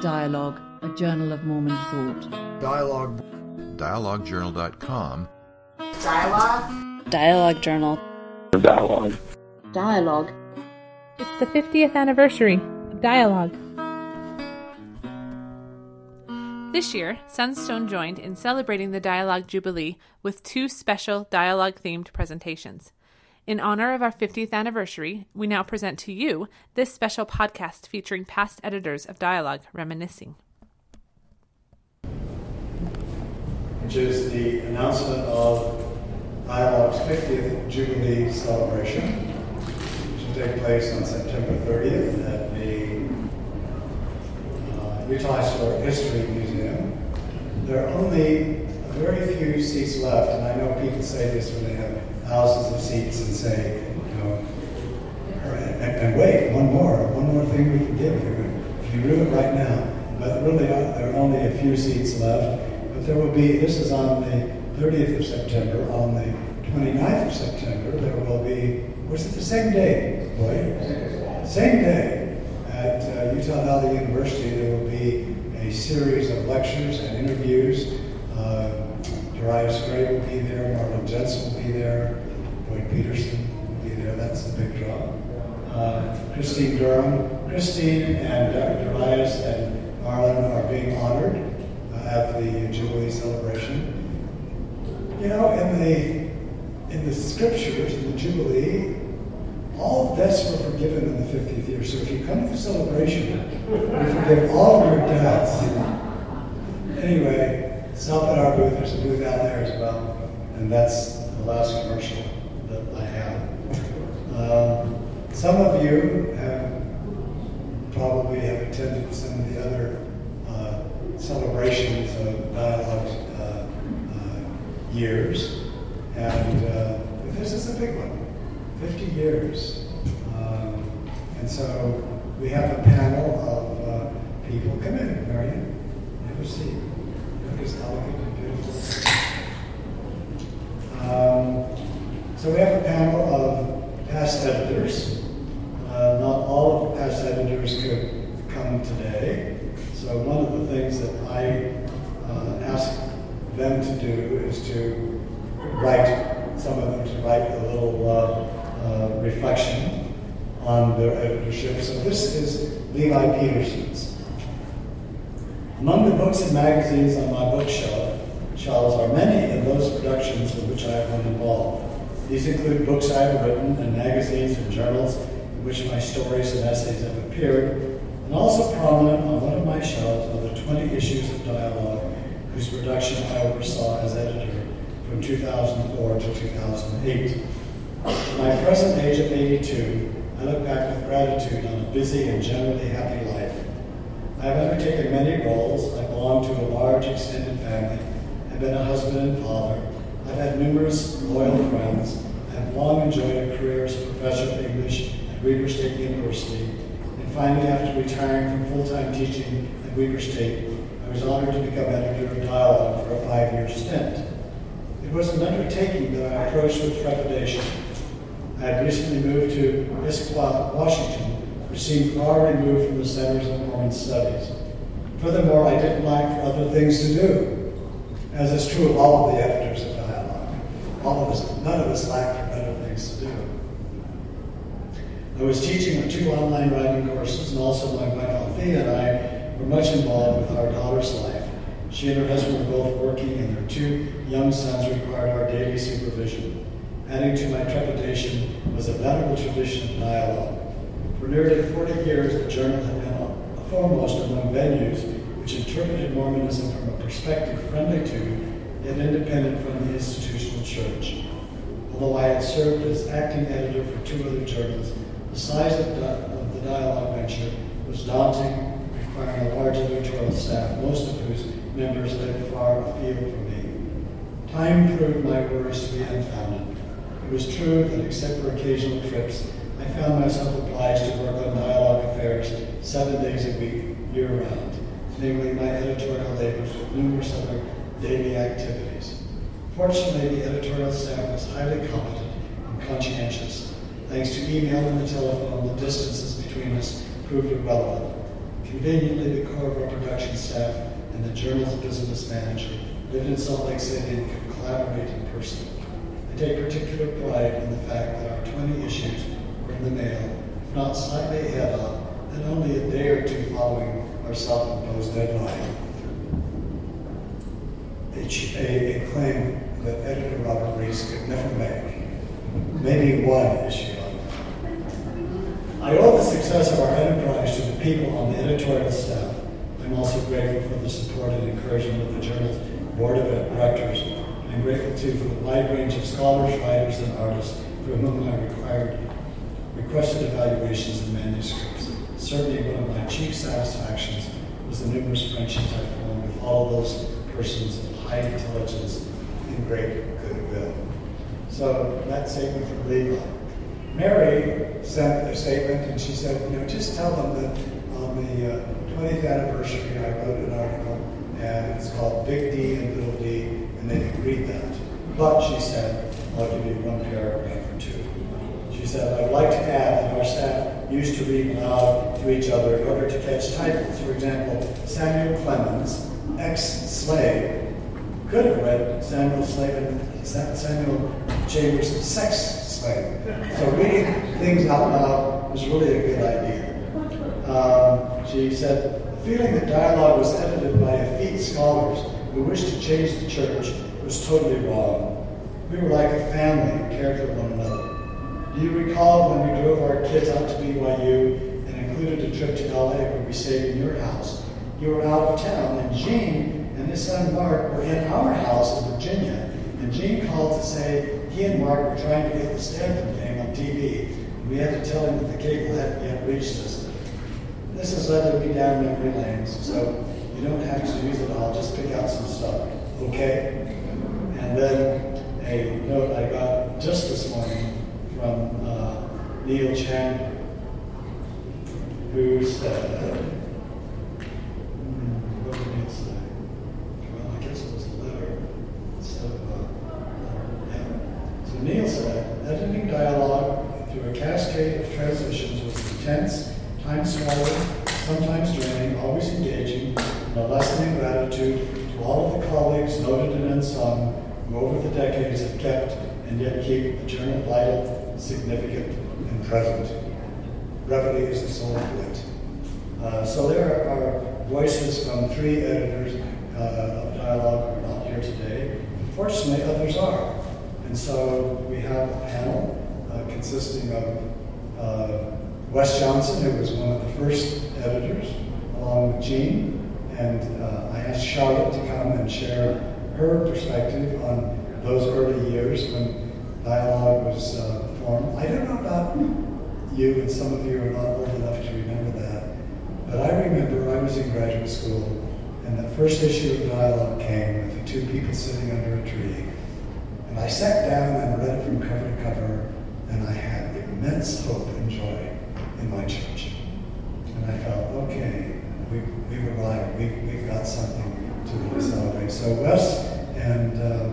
Dialogue, a journal of Mormon thought. Dialogue. dialoguejournal.com, Dialogue. Dialogue Journal. Dialogue. Dialogue. It's the 50th anniversary of Dialogue. This year, Sunstone joined in celebrating the Dialogue Jubilee with two special dialogue themed presentations. In honor of our 50th anniversary, we now present to you this special podcast featuring past editors of Dialogue reminiscing. which is the announcement of Dialogue's 50th Jubilee celebration, which will take place on September 30th at the uh, Utah Historic History Museum. There are only a very few seats left, and I know people say this when they have thousands of seats and say, you know, and, and wait, one more, one more thing we can give you if you do it right now. But really, uh, there are only a few seats left. But there will be, this is on the 30th of September, on the 29th of September, there will be, was it the same day, boy? Same day at uh, Utah Valley University, there will be a series of lectures and interviews. Uh, Darius Gray will be there, Marlin Jensen will be there, Boyd Petersen will be there, that's the big draw. Uh, Christine Durham, Christine and uh, Darius and Marlin are being honored uh, at the Jubilee celebration. You know, in the in the scriptures, in the Jubilee, all debts were forgiven in the 50th year. So if you come to the celebration, we forgive all your debts. Anyway, stop at our booth. There's a booth out there as well. And that's the last commercial that I have. Um, some of you have probably have attended some of the other uh, celebrations of dialogue uh, uh, years. And uh, this is a big one 50 years. Um, and so we have a panel of uh, people. Come in, Marion. Have a seat. As elegant and beautiful. Um, so we have a panel of past editors. Uh, not all of the past editors could come today. So one of the things that I uh, ask them to do is to write, some of them to write a little uh, uh, reflection on their editorship. So this is Levi Peterson's. Among the books and magazines on my bookshelf shelves are many of those productions in which I have been involved. These include books I have written and magazines and journals in which my stories and essays have appeared, and also prominent on one of my shelves are the 20 issues of Dialogue whose production I oversaw as editor from 2004 to 2008. At my present age of 82, I look back with gratitude on a busy and generally happy life. I have undertaken many roles. I belong to a large extended family. I've been a husband and father. I've had numerous loyal friends. I have long enjoyed a career as a professor of English at Weber State University. And finally, after retiring from full-time teaching at Weber State, I was honored to become editor of Dialogue for a five-year stint. It was an undertaking that I approached with trepidation. I had recently moved to Issaquah, Washington, seemed far removed from the centers of Mormon studies. Furthermore, I didn't lack for other things to do, as is true of all of the editors of Dialogue. All of us, none of us lack for better things to do. I was teaching two online writing courses, and also my wife Althea and I were much involved with our daughter's life. She and her husband were both working, and their two young sons required our daily supervision. Adding to my trepidation was a venerable tradition of dialogue. For nearly 40 years, the journal had been foremost among venues which interpreted Mormonism from a perspective friendly to, yet independent from the institutional church. Although I had served as acting editor for two other journals, the size of, of the dialogue venture was daunting, requiring a large editorial staff, most of whose members lived far afield from me. Time proved my worries to be unfounded. It was true that except for occasional trips, I found myself obliged to work on dialogue affairs seven days a week, year-round, namely my editorial labors with numerous other daily activities. Fortunately, the editorial staff was highly competent and conscientious. Thanks to email and the telephone, the distances between us proved irrelevant. Conveniently, the core of our production staff and the journal's business manager lived in Salt Lake City and could collaborate in person. I take particular pride in the fact that our 20 issues in the mail, if not slightly ahead of, and only a day or two following our self-imposed deadline. A, a, claim that editor Robert Rees could never make. Maybe one issue I owe the success of our enterprise to the people on the editorial staff. I'm also grateful for the support and encouragement of the journal's board of directors. I'm grateful too for the wide range of scholars, writers, and artists for whom I required requested evaluations and manuscripts. Certainly one of my chief satisfactions was the numerous friendships I formed with all those persons of high intelligence and great goodwill. So that statement from Levi. Mary sent a statement and she said, you know, just tell them that on the uh, 20th anniversary I wrote an article and it's called Big D and Little D and they can read that. But she said, I'll give you one. She said, I'd like to add that our staff used to read aloud to each other in order to catch titles. For example, Samuel Clemens, ex-slave, could have read Samuel Slavin, Samuel Chambers' sex slave. So reading things out loud was really a good idea. Um, she said, feeling that dialogue was edited by effete scholars who wished to change the church was totally wrong. We were like a family cared for one another. Do you recall when we drove our kids out to BYU and included a trip to LA where we stayed in your house? You were out of town, and Gene and his son Mark were in our house in Virginia. And Gene called to say he and Mark were trying to get the Stanford game on TV. And we had to tell him that the cable hadn't yet reached us. This has led me down memory lanes, so you don't have to use it all. Just pick out some stuff, okay? And then a note I got just this morning from uh, Neal Chandler, who said, hmm, what did say? Well, I guess it was a letter instead of a. So Neal said, editing dialogue through a cascade of transitions was intense time swallowing, sometimes draining, always engaging, and a lesson in gratitude to all of the colleagues, noted and unsung, who over the decades have kept and yet keep the journal vital, significant, and present. Brevity is the soul of wit. Uh, so there are voices from three editors uh, of dialogue who are not here today. Fortunately, others are. And so we have a panel uh, consisting of uh, Wes Johnson, who was one of the first editors, along with Gene. and uh, I asked Charlotte to come and share her perspective on those early years when dialogue was uh, formed. I don't know about you, and some of you are not old enough to remember that, but I remember I was in graduate school, and the first issue of dialogue came with the two people sitting under a tree, and I sat down and read it from cover to cover, and I had immense hope and joy in my church. And I felt, okay, we, we've arrived, we, we've got something to really celebrate. So Wes and uh,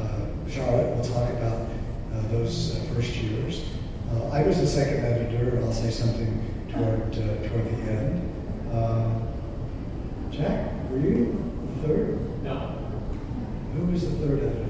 uh, Charlotte will talk about those uh, first years. Uh, I was the second editor, and I'll say something toward, uh, toward the end. Jack, were you the third? No. Who was the third editor?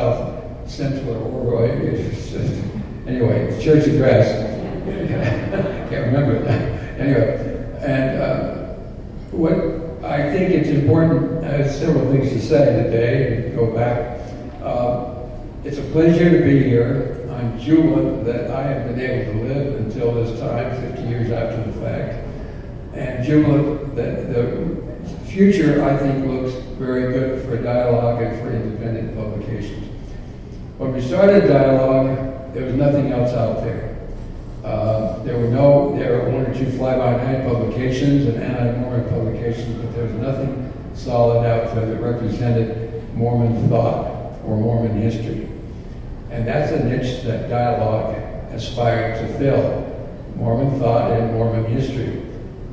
South Central or anyway, church address. Can't remember that. Anyway, and uh, what I think it's important, have several things to say today and go back. Uh, it's a pleasure to be here. I'm jubilant that I have been able to live until this time, 50 years after the fact. And jubilant that the future, I think, looks very good for dialogue and for independent publications. When we started dialogue, there was nothing else out there. Uh, there were no, there were one or two fly-by-night publications and anti-Mormon publications, but there was nothing solid out there that represented Mormon thought or Mormon history. And that's a niche that dialogue aspired to fill, Mormon thought and Mormon history.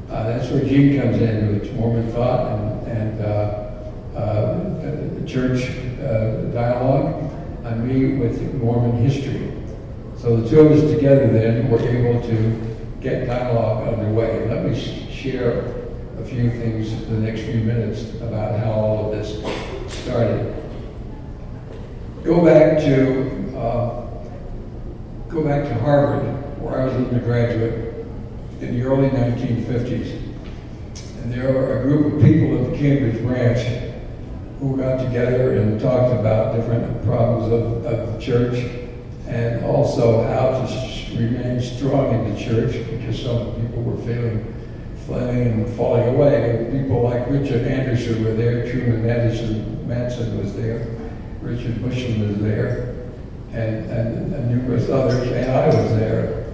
Uh, that's where Gene comes in, with Mormon thought and, and uh, uh, the church uh, dialogue, and me with Mormon history. So the two of us together then were able to get dialogue underway. Let me share a few things in the next few minutes about how all of this started. Go back to uh, go back to Harvard, where I was an undergraduate in the early 1950s, and there were a group of people at the Cambridge branch who got together and talked about different problems of, of the church and also how to remain strong in the church because some people were failing, flailing and falling away. People like Richard Anderson were there, Truman Madison Madsen was there, Richard Bushman was there, and, and, and, numerous others, and I was there.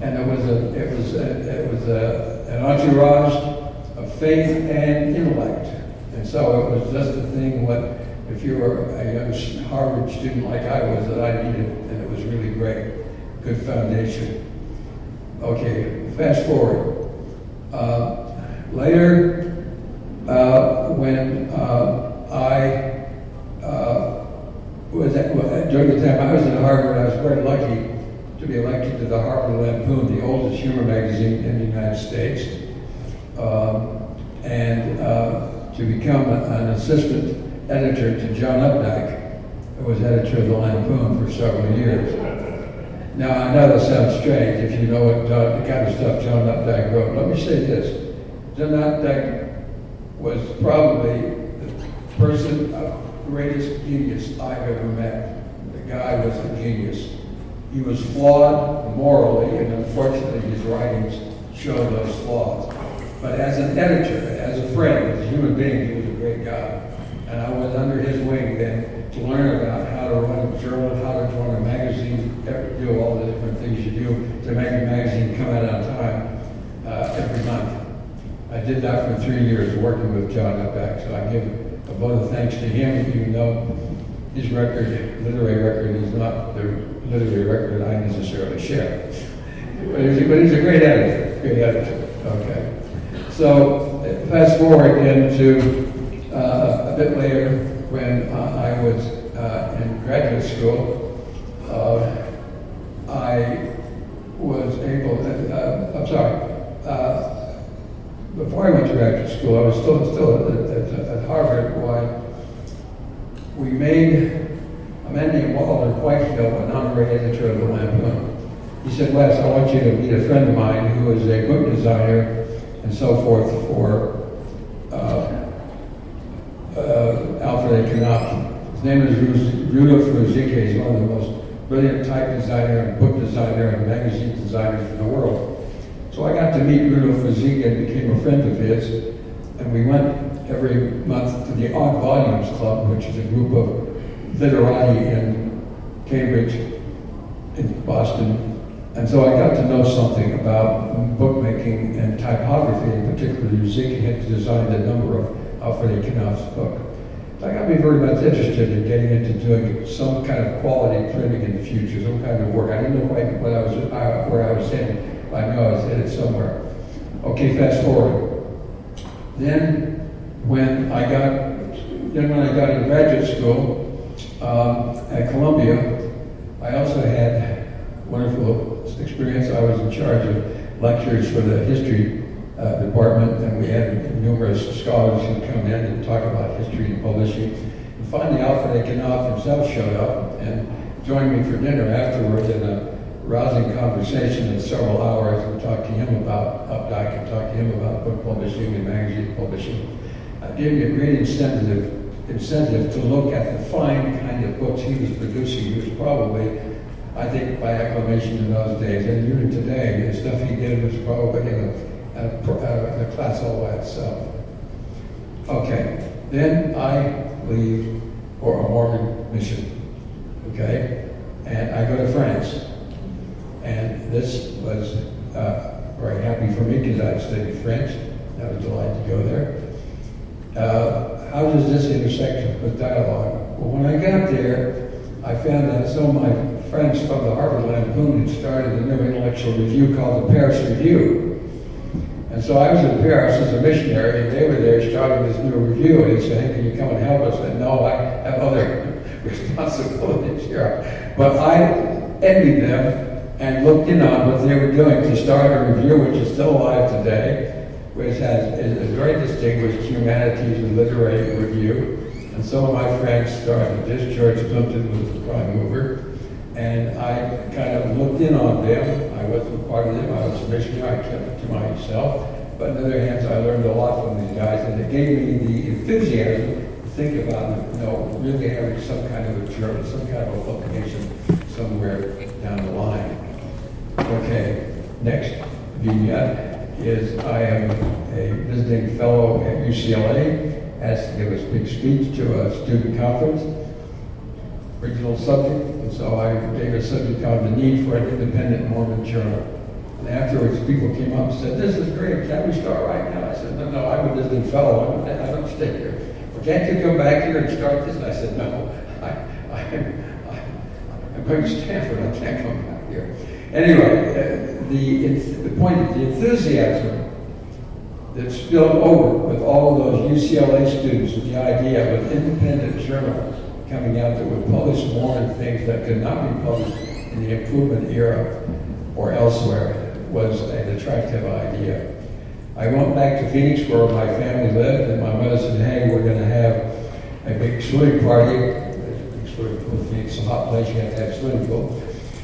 And it was a, it was a, it was a, an entourage of faith and intellect. And so it was just a thing what if you were a young Harvard student like I was that I needed, and it was really great, good foundation. Okay, fast forward. Uh, later, uh, when uh, I uh, was at, during the time I was at Harvard, I was very lucky to be elected to the Harvard Lampoon, the oldest humor magazine in the United States, um, and uh, to become an assistant editor to John Updike, who was editor of the Lampoon for several years. Now, I know that sounds strange if you know what John, the kind of stuff John Updike wrote. Let me say this. John Updike was probably the person of greatest genius I've ever met. The guy was a genius. He was flawed morally, and unfortunately his writings show those flaws. But as an editor, as a friend, as a human being, he was a great guy and I was under his wing then to learn about how to run a journal, how to run a magazine, do all the different things you do to make a magazine come out on time uh, every month. I did that for three years working with John Updike, so I give a vote of thanks to him, even though his record, literary record, is not the literary record I necessarily share. But he's a great editor, great editor. Okay. So fast forward into uh, a bit later, when uh, I was uh, in graduate school, uh, I was able, uh, I'm sorry, before I went to graduate school, I was still, still at, at, at Harvard, we made a man named Walter Whitehill an honorary editor of the Lampoon. He said, Wes, I want you to meet a friend of mine who is a book designer and so forth for uh, Alfred A. Knopf. His name is Rudolf Ruzicka. He's one of the most brilliant type designer and book designer and magazine designers in the world. So I got to meet Rudolf Ruzicka and became a friend of his. And we went every month to the Odd Volumes Club, which is a group of literati in Cambridge. in Boston. And so I got to know something about bookmaking and typography in particular. Ziki had designed a number of Alfred Knopf's book. I got to be very much interested in getting into doing some kind of quality printing in the future, some kind of work. I didn't know quite what I was, uh, where I was headed. I know I was headed somewhere. Okay, fast forward. Then, when I got, then when I got into graduate school um, at Columbia, I also had wonderful experience. I was in charge of lectures for the history uh, department, and we had numerous scholars who come in and talk about history and publishing. And finally, Alfred A. Knopf himself showed up and joined me for dinner afterwards in a rousing conversation in several hours and talked to him about Updike and talked to him about book publishing and magazine publishing. It gave me a great incentive incentive to look at the fine kind of books he was producing. He was probably, I think, by acclamation in those days, and even today, the stuff he did was probably in a uh, the class all by itself. Okay, then I leave for a Mormon mission. Okay, and I go to France, and this was uh, very happy for me because I'd studied French. I was delighted to go there. Uh, how does this intersect with dialogue? Well, when I got there, I found that of my friends from the Harvard Lampoon had started a new intellectual review called the Paris Review. And so I was in Paris as a missionary, and they were there starting this new review, and he said, hey, can you come and help us? And no, I have other responsibilities here. But I envied them and looked in on what they were doing to start a review, which is still alive today, which has is a very distinguished humanities and literary review. And some of my friends started this. George Plimpton was the prime mover. And I kind of looked in on them. I wasn't part of them. I was a missionary. I kept it to myself. But on the other hand, I learned a lot from these guys, and it gave me the enthusiasm to think about, you know, really having some kind of a journal, some kind of a publication somewhere down the line. Okay, next vignette is I am a visiting fellow at UCLA, asked to give a big speech to a student conference original subject, so I gave a subject on the need for an independent Mormon journal. And afterwards, people came up and said, this is great, can't we start right now? I said, no, no, I'm a visiting fellow, I don't stay here. Well, can't you come back here and start this? And I said, no, I, I, I'm going to Stanford, I can't come back here. Anyway, uh, the, the point is the enthusiasm that spilled over with all of those UCLA students with the idea of an independent journal coming out that would publish more things that could not be published in the improvement era or elsewhere was an attractive idea. I went back to Phoenix where my family lived, and my mother said, hey, we're going to have a big swimming party. Swimming pool, Phoenix a hot place, you have to have swimming pool.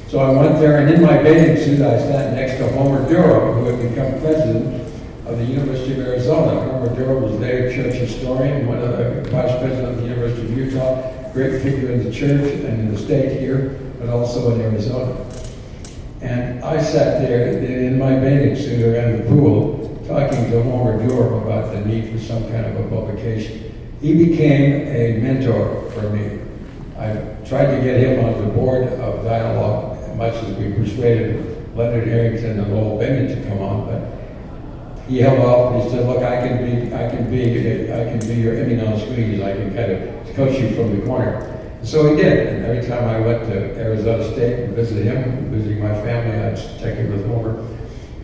So I went there, and in my bathing suit, I sat next to Homer Durham, who had become president of the University of Arizona. Homer Durham was their church historian, one of the vice president of the University of Utah, great figure in the church and in the state here, but also in Arizona. And I sat there in my bathing suit around the pool talking to Homer Durham about the need for some kind of a publication. He became a mentor for me. I tried to get him on the board of Dialogue, much as we persuaded Leonard Arrington and Lowell Bennion to come on, but he held off and he said, look, I can be, I can be, I can be your grise. I can kind of you from the corner. So he did. And every time I went to Arizona State and visited him, visiting my family, I'd check in with Homer.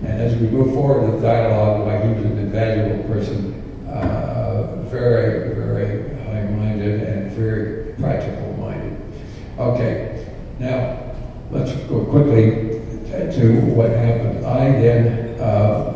And as we move forward with dialogue, why he was an invaluable person, uh, very, very high-minded and very practical-minded. Okay, now let's go quickly to what happened. I then uh,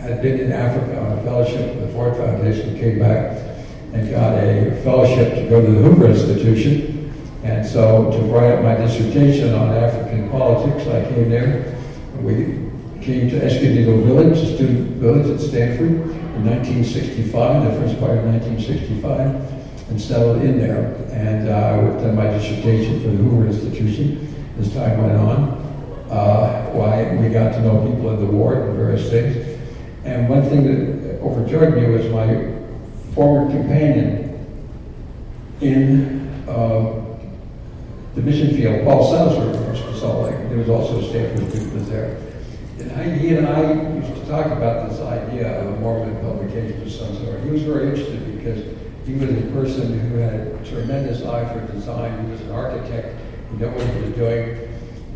had been in Africa on a fellowship with the Ford Foundation, came back and got a fellowship to go to the Hoover Institution. And so to write up my dissertation on African politics, I came there. We came to Escondido Village, a student village at Stanford in 1965, the first part of 1965, and settled in there. And uh, I worked on my dissertation for the Hoover Institution as time went on. Uh, why we got to know people in the ward and various things. And one thing that overjoyed me was my former companion in uh, the mission field, Paul Salisbury, Salt Lake. There was also a Stanford student was there. And I, he and I used to talk about this idea of a Mormon publication of some sort. He was very interested because he was a person who had a tremendous eye for design. He was an architect. He knew what he was doing.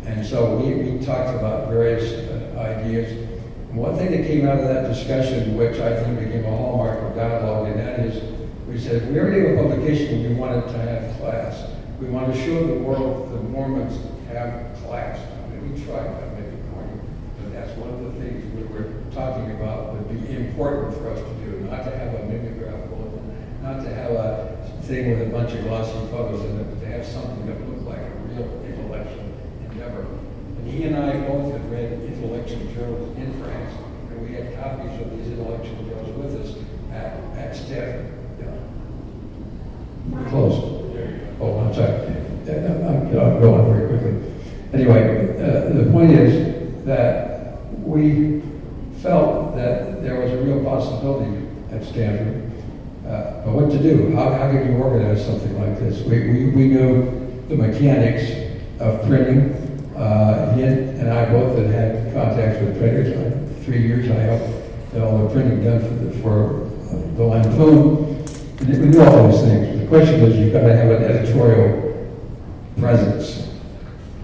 And so we, we talked about various uh, ideas. One thing that came out of that discussion, which I think became a hallmark of dialogue, and that is we said, we already have a publication, we wanted to have class. We want to show the world the Mormons have class. Maybe try that, maybe corny, but that's one of the things we were talking about would be important for us to do, not to have a mimeograph bulletin, not to have a thing with a bunch of glossy photos in it, but to have something that looked like a real intellectual endeavor. And he and I both had read intellectual journals in France, and we had copies of these intellectual journals with us at, at Stanford. Yeah. Close. Oh, I'm sorry. I'm, I'm going very quickly. Anyway, uh, the point is that we felt that there was a real possibility at Stanford. Uh, but what to do? How, how could you organize something like this? We, we, we knew the mechanics of printing. Uh, he and I both had had contacts with printers. Three years I helped get all the printing done for the, for uh, the Lampoon. We knew all those things. The question was you've got to have an editorial presence.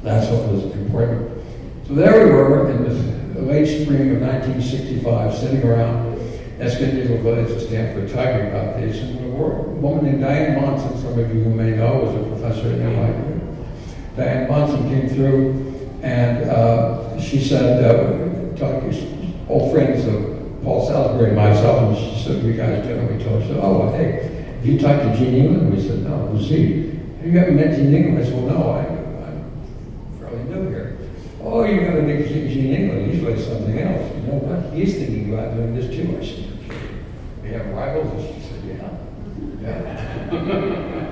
That's what was important. So there we were in the late spring of 1965, sitting around Escondido Village at Stanford talking about this. And a woman named Diane Monson, some of you may know, was a professor at NYU. Diane Monson came through and uh, she said, uh, talking, old friends of Paul Salisbury and myself, and she said, you guys do? And we told her, said, oh, well, hey, have you talked to Gene England? We said, no, who's he? Have you ever met Gene England? I said, well, no, I, I'm fairly new here. Oh, you're going to meet Gene England. He's like something else. You know what? He's thinking about doing this too. I said, we have rivals? And she said, yeah. Yeah.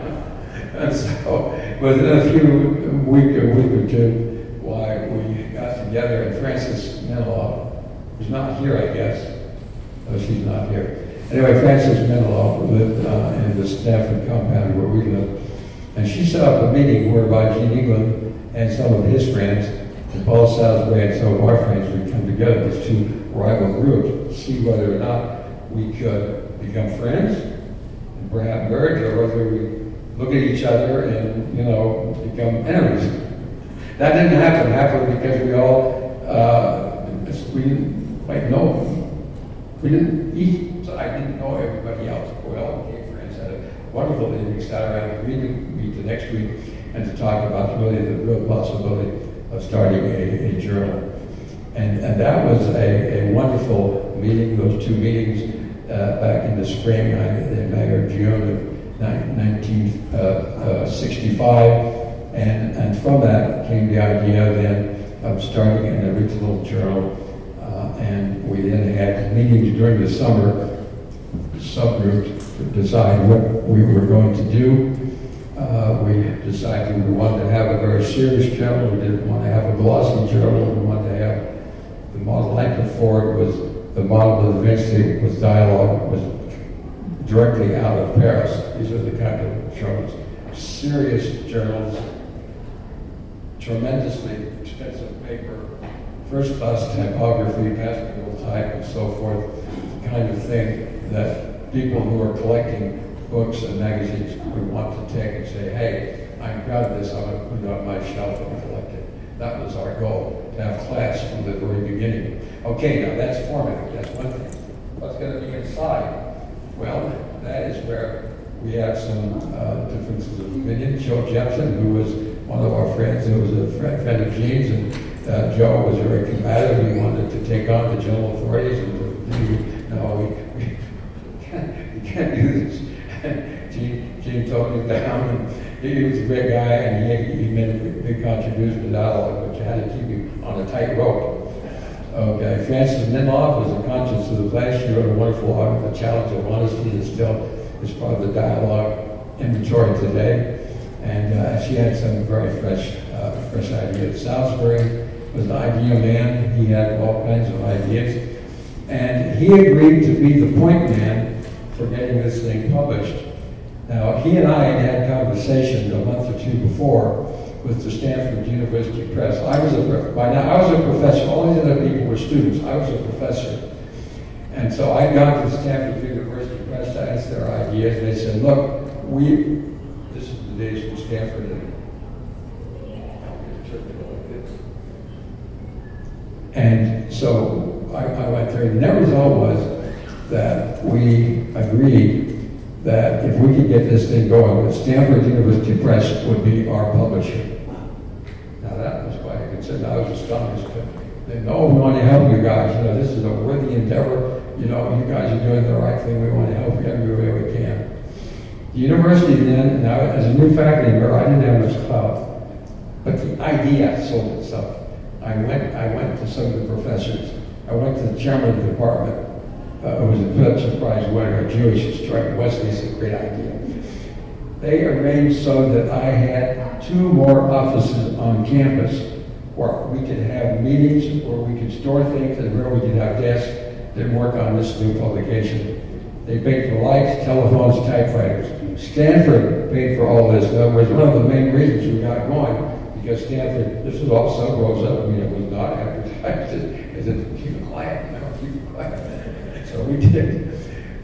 so, within a few week, a week or two, why we got together, and Frances Menlove, who's not here, I guess. Oh, she's not here. Anyway, Frances Menlove lived uh, in the Stanford compound where we lived. And she set up a meeting whereby Gene England and some of his friends, and Paul Salisbury and some of our friends would come together, these two rival groups, see whether or not we could become friends and perhaps merge, or whether we look at each other and, you know, become enemies. That didn't happen. It happened because we all, uh, we didn't quite know. We didn't so I didn't know everybody else. We all became friends, had a wonderful evening, sat around, agreed meet the next week and to talk about really the real possibility of starting a, a journal. And, and that was a, a wonderful meeting, those two meetings uh, back in the spring, I, in May 1965. And, and from that came the idea then of starting an original journal. Uh, and we then had meetings during the summer, subgroups, to decide what we were going to do. Uh, we decided we wanted to have a very serious journal. We didn't want to have a glossy journal. We wanted to have the model anchor for it was the model that eventually was dialogue was directly out of Paris. These are the kind of journals, serious journals, tremendously expensive paper, first class typography, pastel type, and so forth, the kind of thing that people who are collecting books and magazines would want to take and say, hey, I'm proud of this, I'm going to put it on my shelf and collect it. That was our goal, to have class from the very beginning. Okay, now that's formative, that's one thing. What's going to be inside? Well, that is where we have some uh, differences of opinion. Joe Jeppson, who was one of our friends, who was a friend, friend of Gene's, and uh, Joe was very combative. He wanted to take on the general authorities and to, we, we, can't, we can't do this. Gene, Gene toned him down. And he was a great guy, and he, he made a big contribution to dialogue, but you had to keep him on a tight rope. Okay, Frances Menlove was a conscience of the place. She wrote a wonderful article, The Challenge of Honesty, that still is part of the dialogue inventory today. And uh, she had some very fresh, uh, fresh ideas. Salisbury was an idea man. He had all kinds of ideas. And he agreed to be the point man for getting this thing published. Now, he and I had had conversation a month or two before, with the Stanford University Press. I was a, by now, I was a professor. All these other people were students. I was a professor. And so I got to Stanford University Press to ask their ideas. And they said, look, we, this is the days when Stanford and so I, I went there. And the result was that we agreed that if we could get this thing going, that Stanford University Press would be our publisher. Now that was quite a concern. I was astonished. They know oh, we want to help you guys. You know, this is a worthy endeavor. You know, you guys are doing the right thing. We want to help you every way we can. The university then, now as a new faculty member, I didn't have much clout, but the idea sold itself. I went, I went to some of the professors. I went to the chairman of the department uh, was a Pulitzer Prize winner, a Jewish strike. Wesley said, great idea. They arranged so that I had two more offices on campus where we could have meetings, where we could store things, and where we could have desks that work on this new publication. They paid for lights, telephones, typewriters. Stanford paid for all this. Other words, one of the main reasons we got going, because Stanford, this was all suburbs up. I mean, it was not advertised as a keep it quiet, you know, keep it quiet. So we did.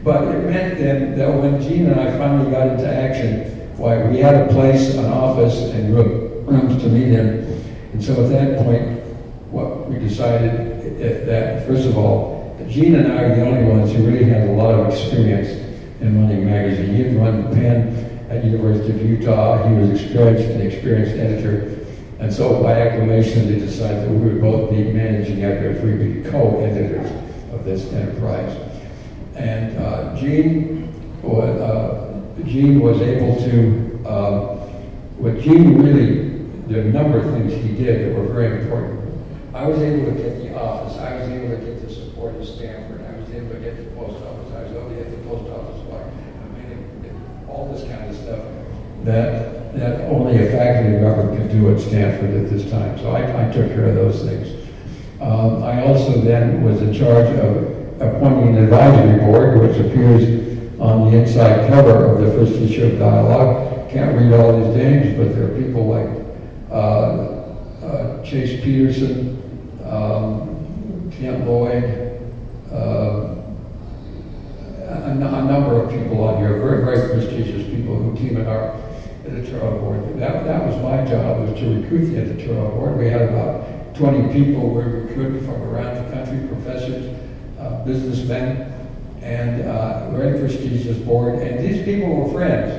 But it meant then that when Gene and I finally got into action, why, we had a place, an office, and rooms to meet in. And so at that point, what we decided eh, that, first of all, Gene and I are the only ones who really had a lot of experience in running magazine. He had run the pen at the University of Utah. He was experienced, an experienced editor. And so by acclamation, they decided that we would both be managing editors. We'd be co-editors of this enterprise. And uh, Gene, was, uh, Gene was able to, uh, what Gene really, there are a number of things he did that were very important. I was able to get the office. I was able to get the support of Stanford. I was able to get the post office. I was able to get the post office wire. I mean, all this kind of stuff that that only a faculty member could do at Stanford at this time. So I, I took care of those things. Um, I also then was in charge of appointing an advisory board, which appears on the inside cover of the first issue of Dialogue. Can't read all these names, but there are people like uh, uh, Chase Peterson, um, Kent Lloyd, uh, a, a, number of people on here, very, very prestigious people who came in our editorial board. That, that was my job, was to recruit the editorial board. We had about 20 people we recruited from around the country, professors, uh, businessmen, and uh, very prestigious board. And these people were friends,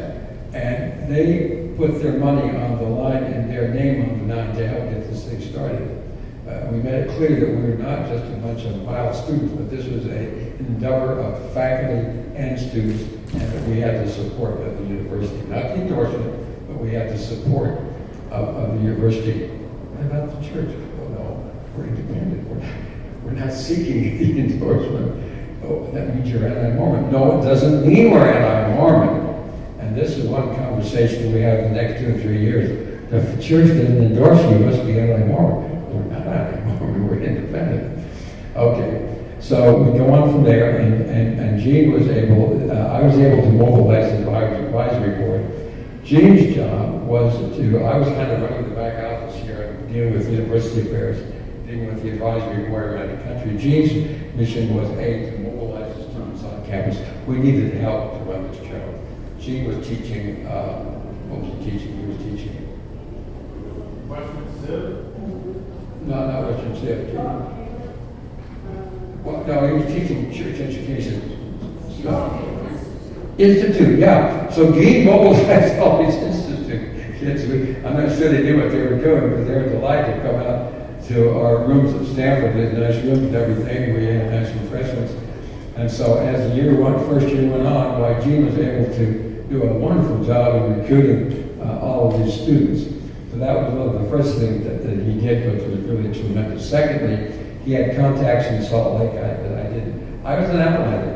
and they put their money on the line and their name on the line to help get this thing started. Uh, we made it clear that we were not just a bunch of wild students, but this was an endeavor of faculty and students, and we had the support of the university. Not the endorsement, but we had the support of, of the university. What about the church? Oh, no, we're independent. We're not, we're not seeking the endorsement. Oh, that means you're anti-Mormon. No, it doesn't mean we're anti-Mormon. And this is one conversation we have the next two or three years. If the church didn't endorse you, you must be anti-Mormon. We're not anti-Mormon, we're independent. Okay, so we go on from there, and, and, and Gene was able, uh, I was able to mobilize the advisory board. Gene's job was to, I was kind of running the back office here, dealing with university affairs, dealing with the advisory board around the country. Gene's mission was A, to mobilize the students on campus. We needed help to run this journal. Gene was teaching, uh, what was he teaching? He was teaching. Western Civ? No, not Western Civ. Well, no, he was teaching church education. Institute, yeah. So Gene mobilized all these institute kids. I'm not sure they knew what they were doing, but they were delighted to come out to our rooms at Stanford. They had nice rooms and everything. We had nice refreshments. And so as the year one, first year went on, why Gene was able to do a wonderful job in recruiting uh, all of these students. So that was one of the first things that, that he did, which was really tremendous. Secondly, he had contacts in Salt Lake I, that I didn't. I was an outsider.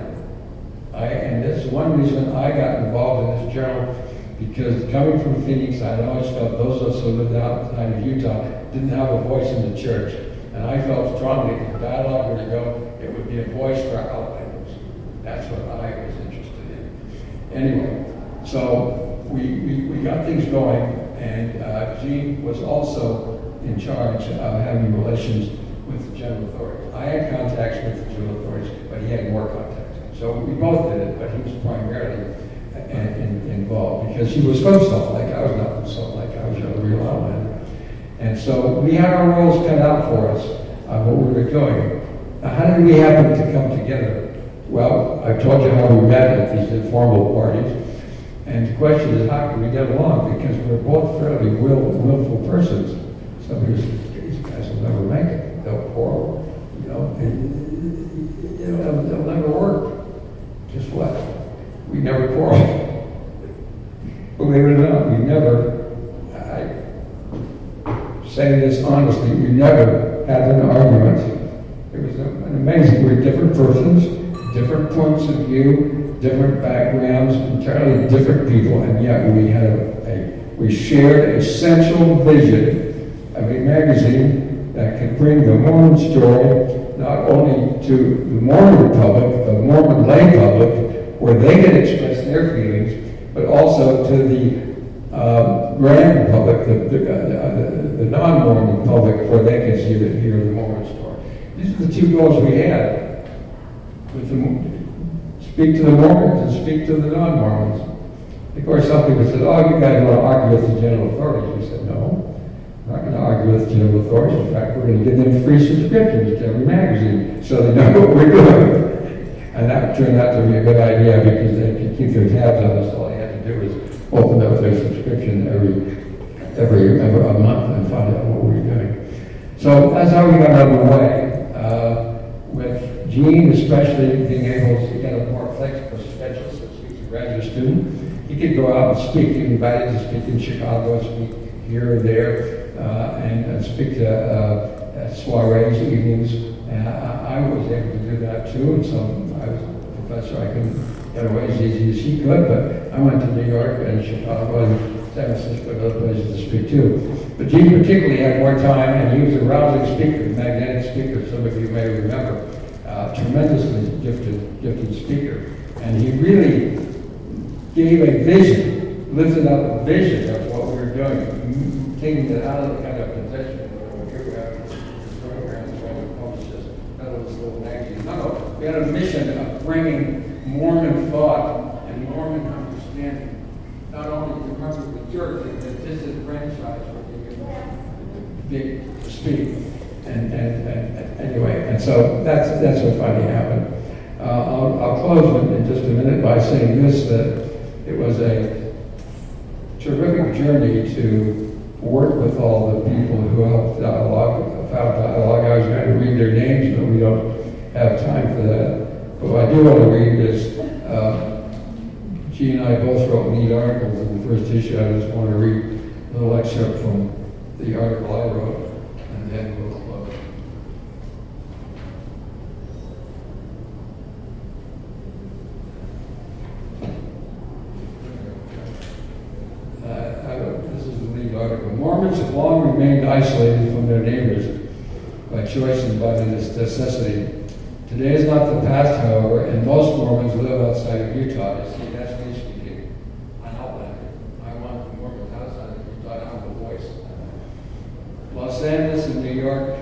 I, and that's one reason I got involved in this journal, because coming from Phoenix, I'd always felt those of us who lived outside of Utah didn't have a voice in the church. And I felt strongly that the dialogue were to go, it would be a voice for outlanders. That's what I was interested in. Anyway, so we, we, we got things going, and uh, Gene was also in charge of having relations general authorities. I had contacts with the general authorities, but he had more contacts. So we both did it, but he was primarily in, in, involved because he was from Salt Lake. I was not from Salt Lake. I was a real outlander. And so we had our roles cut out for us on what we were doing. Now, how did we happen to come together? Well, I told you how we met at these informal parties. And the question is, how can we get along? Because we're both fairly will, willful persons. Somebody says, these guys will never make it. They'll. You know, it, it, it'll, it'll never work. Guess what? We never quarreled. Believe it or not, we never, I say this honestly, we never had an argument. It was an amazing, we're different persons, different points of view, different backgrounds, entirely different people, and yet we had a, a we shared a central vision of a magazine that can bring the Mormon story not only to the Mormon public, the Mormon lay public, where they can express their feelings, but also to the uh, grand public, the, the, uh, the, the non-Mormon public, where they can see the, hear the Mormon story. These are the two goals we had. The, speak to the Mormons and speak to the non-Mormons. Of course, some people said, oh, you guys want to argue with the general authorities. We said, no, not going to argue with general authorities. In fact, we're going to give them free subscriptions to every magazine so they know what we're doing. And that turned out to be a good idea because they could keep their tabs on us. All they had to do was open up their subscription every every, every a month and find out what we were doing. So that's how we got underway. Uh, with Gene, especially being able to get a more flexible schedule since he was a graduate student, he could go out and speak. He invited to speak in Chicago, speak here and there, and, and, speak to uh, soirees, evenings. And I, I, was able to do that too. And so I was a professor. I couldn't get away as easy as he could, but I went to New York and Chicago and San Francisco and other places to speak too. But Gene particularly had more time, and he was a rousing speaker, magnetic speaker. Some of you may remember, uh, tremendously gifted, gifted speaker, and he really gave a vision, lifted up a vision of what we were doing, taking it out of the kind of position here we have to publish this, this little magazine. No, we had a mission of bringing Mormon thought and Mormon understanding not only to members of the church, but the disenfranchised were big speak. And, and, and, anyway, and so that's, that's what finally happened. Uh, I'll, I'll close in just a minute by saying this, that it was a terrific journey to work with all the people who helped dialogue, found dialogue. I was going to read their names, but we don't have time for that. But what I do want to read is, uh, and I both wrote neat articles in the first issue. I just want to read a little excerpt from the article I wrote, and then we'll close. Uh, this is the lead article. Mormons have long remained isolated from their neighbors by choice and by necessity. Today is not the past, however, and most Mormons live outside of Utah. You See, that's me speaking. I'm outlander. I want the Mormons outside of Utah. I'm the voice. Los Angeles and New York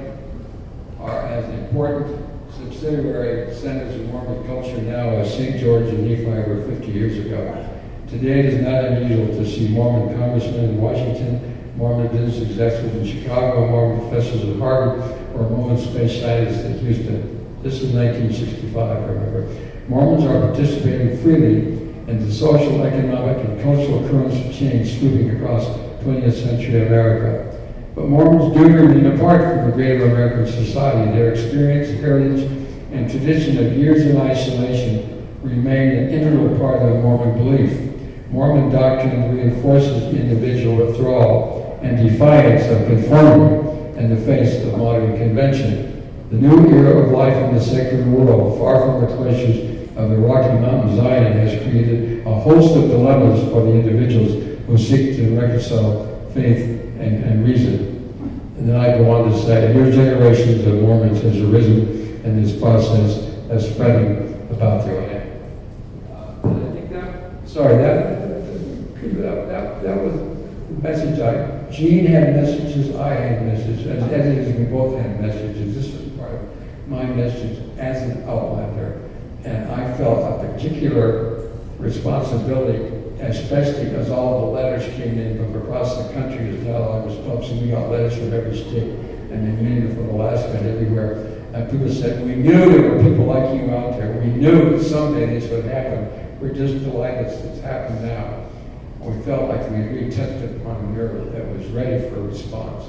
are as important subsidiary centers of Mormon culture now as St. George and Nephi were 50 years ago. Today it is not unusual to see Mormon congressmen in Washington, Mormon business executives in Chicago, Mormon professors at Harvard, or Mormon space scientists in Houston. This is 1965, remember. Mormons are participating freely in the social, economic, and cultural currents of change sweeping across 20th century America. But Mormons do remain apart from the greater American society. Their experience, heritage, and tradition of years in isolation remain an integral part of Mormon belief. Mormon doctrine reinforces individual withdrawal and defiance of conformity in the face of modern convention. The new era of life in the secular world, far from the pleasures of the Rocky Mountain Zion, has created a host of dilemmas for the individuals who seek to reconcile faith and, and reason. And then I go on to say, new generations of Mormons has arisen in this process of spreading about their land. Uh, I think that, sorry, that, that, that, that was the message I Gene had messages, I had messages, as editors, we both had messages. This was part of my message as an outlander. And I felt a particular responsibility, especially because all the letters came in from across the country as dialogue was published. We got letters from every state and then Maine from Alaska and everywhere. And people said, we knew there were people like you out there. We knew that someday this would happen. We're just delighted it's happened now. We felt like we really tested upon a mirror that was ready for response.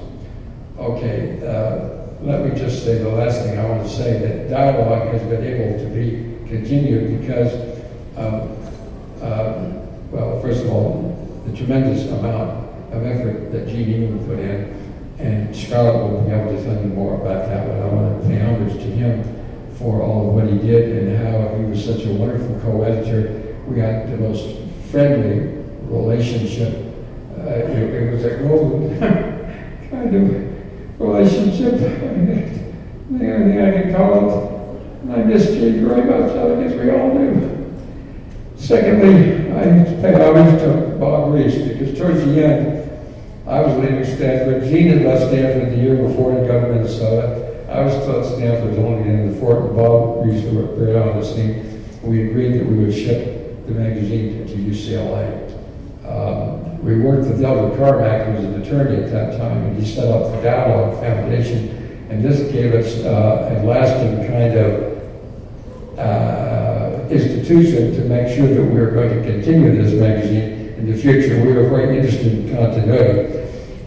Okay, uh, let me just say the last thing I want to say, that dialogue has been able to be continued because, um, uh, well, first of all, the tremendous amount of effort that Gene England put in, and Charlotte will be able to tell you more about that, but I want to pay homage to him for all of what he did and how he was such a wonderful co-editor. We had the most friendly relationship. Uh, it, was a golden kind of relationship. The only thing I can call it. I miss Jake very much, I guess we all do. Secondly, I pay homage to Bob Rees because towards the end, I was leaving Stanford. Gene had left Stanford the year before to go to Minnesota. I was still at Stanford only in the fort, and Bob Rees was there on the scene. We agreed that we would ship the magazine to UCLA. Um, we worked with Delbert Carmack, who was an attorney at that time, and he set up the Dialogue Foundation. And this gave us uh, a lasting kind of uh, institution to make sure that we were going to continue this magazine in the future. We were very interested in continuity.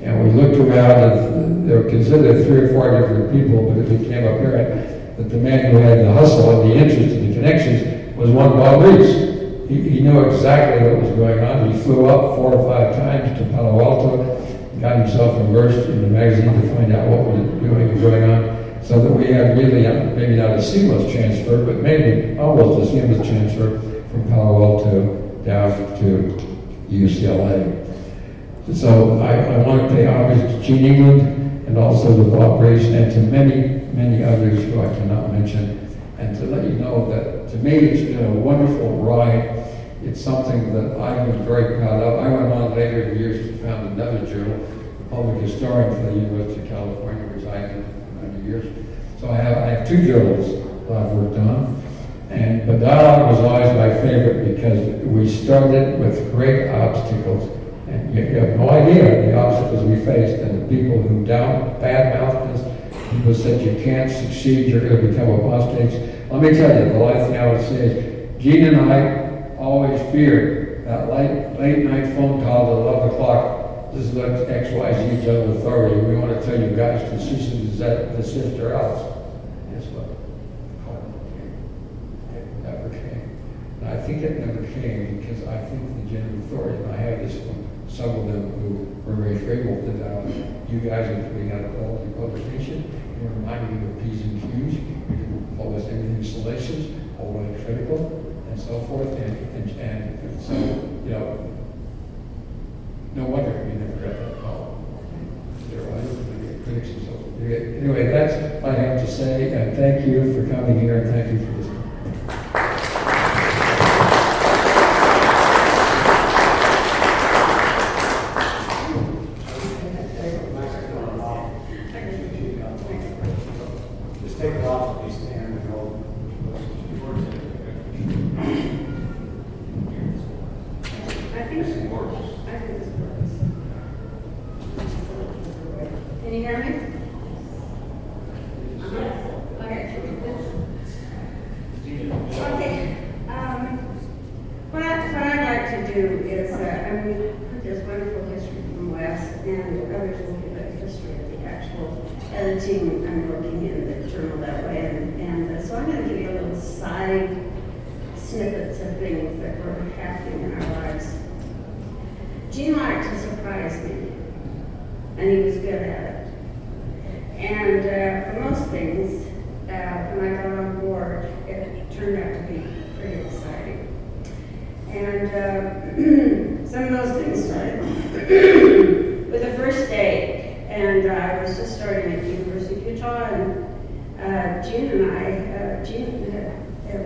And we looked around, and there were considered three or four different people, but it became apparent that the man who had the hustle and the interest and the connections was one Bob Rees. He, he knew exactly what was going on. He flew up four or five times to Palo Alto, got himself immersed in the magazine to find out what was doing going on, so that we had really, uh, maybe not a seamless transfer, but maybe almost a seamless transfer from Palo Alto down to UCLA. So I, I want to pay homage to Gene England and also to Bob and to many, many others who I cannot mention. And to let you know that to me it's been a wonderful ride it's something that I've been very proud of. I went on later in years to found another journal, the Public Historian for the University of California, which I did for many years. So I have, I have two journals that I've worked on. And but Dialogue was always my favorite because we started with great obstacles. And you, have no idea the obstacles we faced and the people who down bad-mouthed us. People said you can't succeed, you're going to become apostates. Let me tell you, the life thing I would say is, Gene and I always feared that late, late night phone call at 11 o'clock. This is XYZ General Authority. We want to tell you guys to cease and desist or else. Guess what? It never came. And I think it never came because I think the General Authority, and I have this from some of them who were very favorable to that, you guys are putting out a quality publication. You're reminding me of P's and Q's. You can publish everything salacious, all right critical and so forth, and, and, and so, you know, no wonder we never got that call. There are critics and so forth. Anyway, that's what I have to say, and thank you for coming here, and thank you for listening.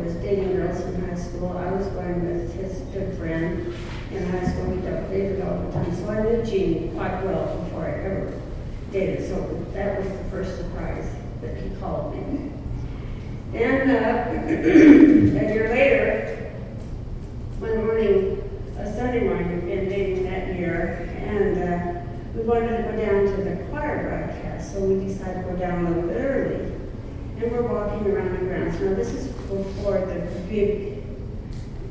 was dating girls in high school. I was going with his good friend. in high school, we dated all the time. So I knew Gene quite well before I ever dated. So that was the first surprise that he called me. Then uh, a year later, one morning, a Sunday morning, we'd been dating that year, and uh, we wanted to go down to the choir broadcast, we decided to go down a little bit early. And we're walking around the grounds. Now, this is before the big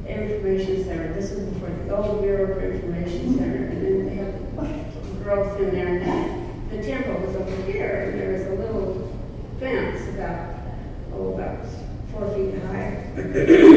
information center. This is before the old Bureau of Information Center, and then they have growth in there. And the temple was over here, and there was a little fence about, oh, about four feet high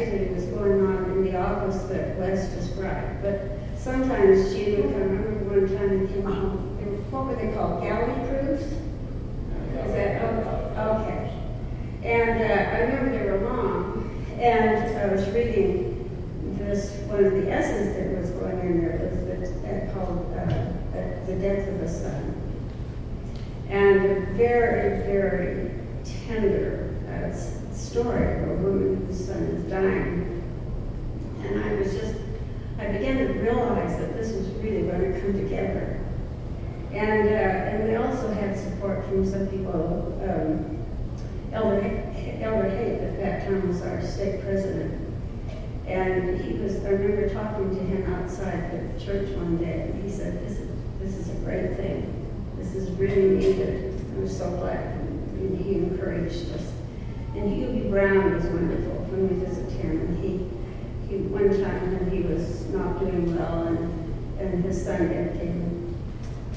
activity was going on in the office that Wes described, but sometimes she would come, I remember one time he came home, what were they called, galley proofs? Is that, oh, okay. And uh, I remember they were long, and I was reading this, one of the essays that was going in there, it was called uh, the death of a son. And a very, very tender uh, story of a woman son is dying. And I was just, I began to realize that this was really going to come together. And, uh, and we also had support from some people. Um, Elder, Elder Haight at that time was our state president. And he was, I remember talking to him outside the church one day, and he said, this is this is a great thing. This is really needed. I'm so glad. And he encouraged us. And Hugh B. Brown was wonderful when him. And he, he one time when he was not doing well, and, and his son Ed came,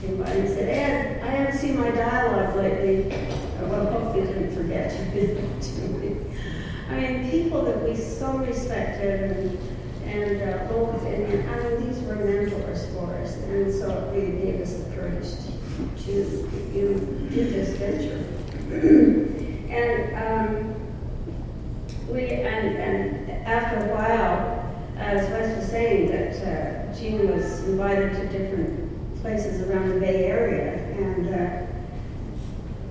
came by and said, Ed, I haven't seen my dialogue lately. Well, you didn't forget to visit me. I mean, people that we so respected and and uh, both, and I mean, these were mentors for us, and so it really gave us the courage to, to you know, do this venture. and um, we, and, and after a while, as Wes was saying, that uh, Gina invited to different places around the Bay Area, and uh,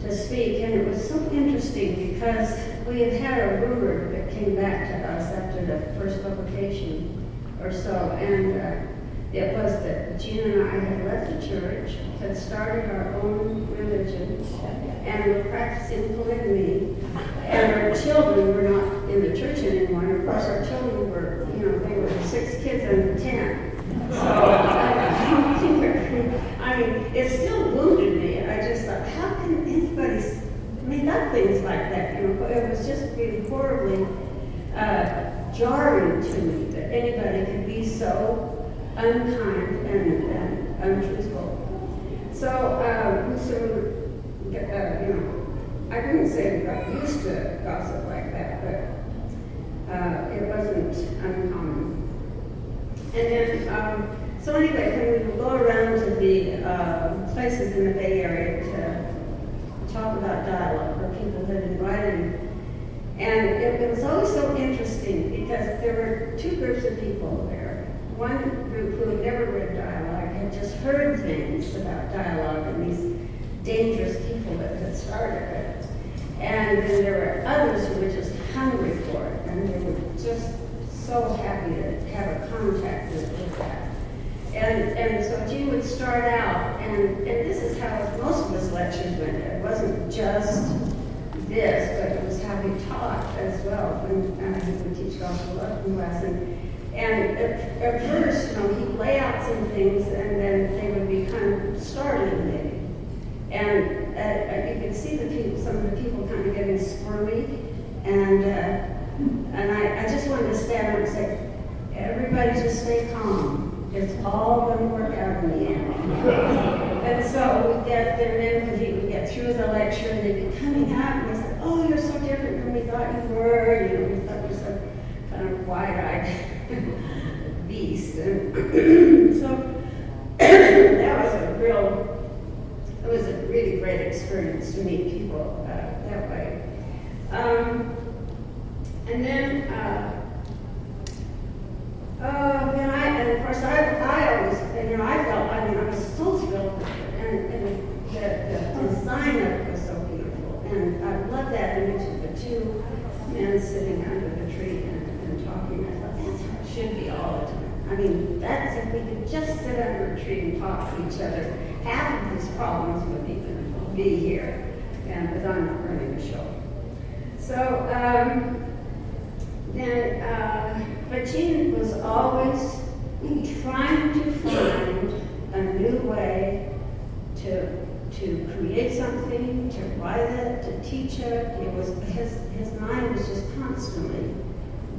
to speak, and it was so interesting because we had had a rumor that came back to us after the first publication or so, and uh, it was that Gina and I had left the church, had started our own religion, and were practicing polygamy. And our children were not in the church anymore. And of course, our children were, you know, they were six kids under ten. So, I mean, it still wounded me. I just thought, how can anybody up things like that? It was just being horribly uh, jarring to me that anybody could be so unkind and, and untruthful. So, um, so uh, you know, I didn't say I got used to gossip like that, but uh, it wasn't uncommon. And then, um, so anyway, when we go around to the uh, places in the Bay Area talk about dialogue, where people had invited and it, it, was always so interesting because there were two groups of people there. One group who had never read dialogue had just heard things about dialogue and these dangerous people that had started it. And then there were others who were just hungry for it and they were just so happy to have a contact with, that. And, and so Gene would start out, and, and most of his lectures went. It wasn't just this, but it was how he taught as well when uh, he would teach gospel lesson. And at, at, first, you know, he'd lay out some things, and then they would be kind of startling maybe. And uh, you could see the people, some of the people kind of getting squirmy, and uh, and I, I just wanted to stand up and say, everybody just stay calm. It's all going to work out in the end. and so we get there, and then we get through the lecture, and they'd be coming out, and they said, "Oh, you're so different than we thought you were. You know, we thought you were so kind of wide-eyed beast." And so that was a real, it was a really great experience to meet people uh, that way. Um, and then. Uh, uh, and I, and of course, I always, and, you know, I felt, I mean, I was so thrilled with it, and, and the, the design of it was so beautiful, and I love that image of the two men sitting under the tree and, and talking. I thought that's how it should be all the time. I mean, that's if we could just sit under a tree and talk to each other, half of these problems would even be here, and but I'm not running the show. So um, then. Uh, but Gene was always trying to find a new way to to create something, to write it, to teach it. It was his his mind was just constantly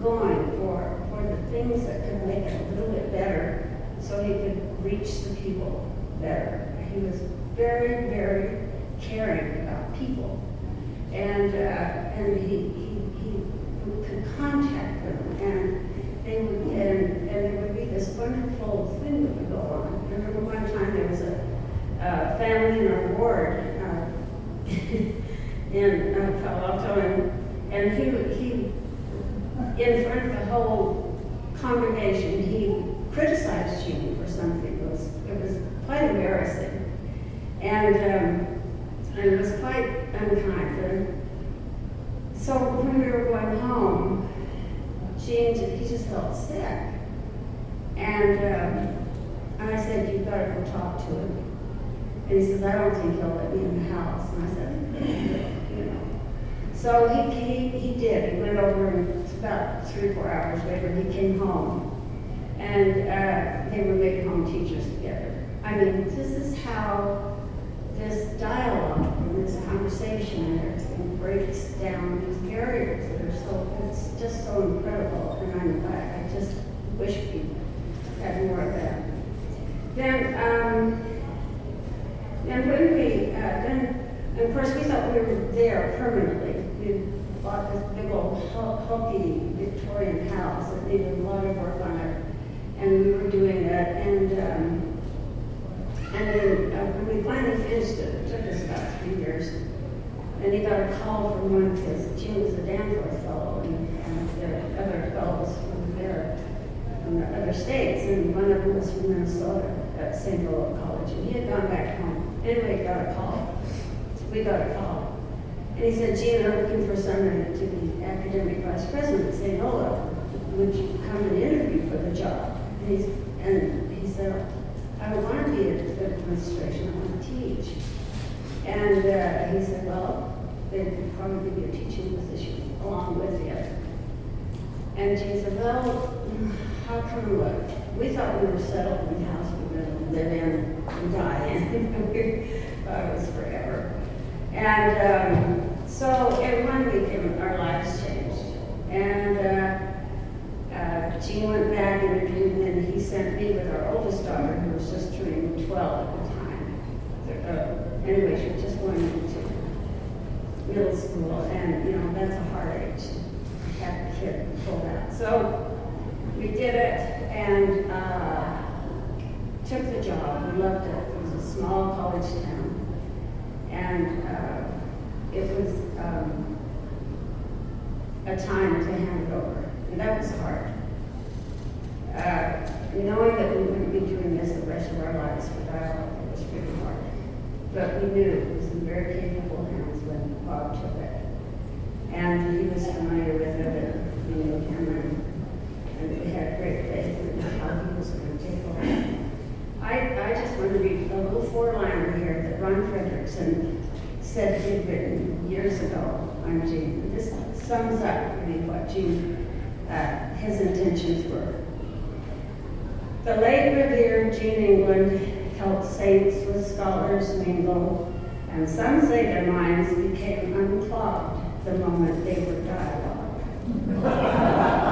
going for for the things that could make it a little bit better, so he could reach the people better. He was very very caring about people, and uh, and he, he he could contact them and they would, and, and there would be this wonderful thing that would go on. I remember one time there was a family in our ward uh, in uh, Palo Alto, and, and he, he, in front of the whole congregation, he criticized you for something. It was, it was quite embarrassing. And, um, and it was quite unkind. So when we were going home, James, he just felt sick. And, um, I said, you've got to go talk to him. And he says, I don't think he'll let me in the house. And I said, you know. So he, he, he did. He went over, and about three or four hours later, he came home. And uh, they were making home teachers together. I mean, this is how this dialogue and this conversation and everything breaks down these barriers that are so, it's just so incredible. And I'm, I, I just wish people had more of that. Then, um, and when we, uh, then, of course, we thought we were there permanently. We bought this big old hulky Victorian house that needed a lot of work on it. And we were doing that. And, um, and then uh, when we finally finished it, it took us about three years. And he got a call from one of his, Jim was a Danforth fellow, and, and were other fellows from there, from the other states, and one of them was from Minnesota at St. Philip College, and he had gone back home. Anyway, got a call. We got a call. And he said, Gene, I'm looking for someone to be academic vice president at St. Olaf. Would you come and interview for the job? And, he's, And he said, I don't want to be an administration, I want to teach. And uh, he said, well, there could probably be a teaching position along with you. And she said, well, how come, uh, we thought we were settled in the house we were going to live in and die in. thought it was forever. And um, so in one week, our lives changed. And uh, uh, Gene went back and and he sent me with our oldest daughter, who was just turning 12 at the time. Uh, anyway, she was just going into middle school, and you know, that's a hard age to have a kid pull that. So we did it and uh, took the job. We loved it. It was a small college town. And uh, it was um, a time to hand it over. And that was hard. Uh, knowing that we wouldn't be doing this the rest of our lives for dialogue, it was really hard. But we knew it was in very capable hands when Bob took it. And he was familiar with it, and we knew him, and, and we had great faith in how he was going to take over. I, I just want to read a little four-liner here that Ron said he'd written years ago on Gene. This sums up really what Gene, uh, his intentions were. The late revered Gene England helped saints with scholars mingle, and some say their minds became unclogged the moment they were dialogue.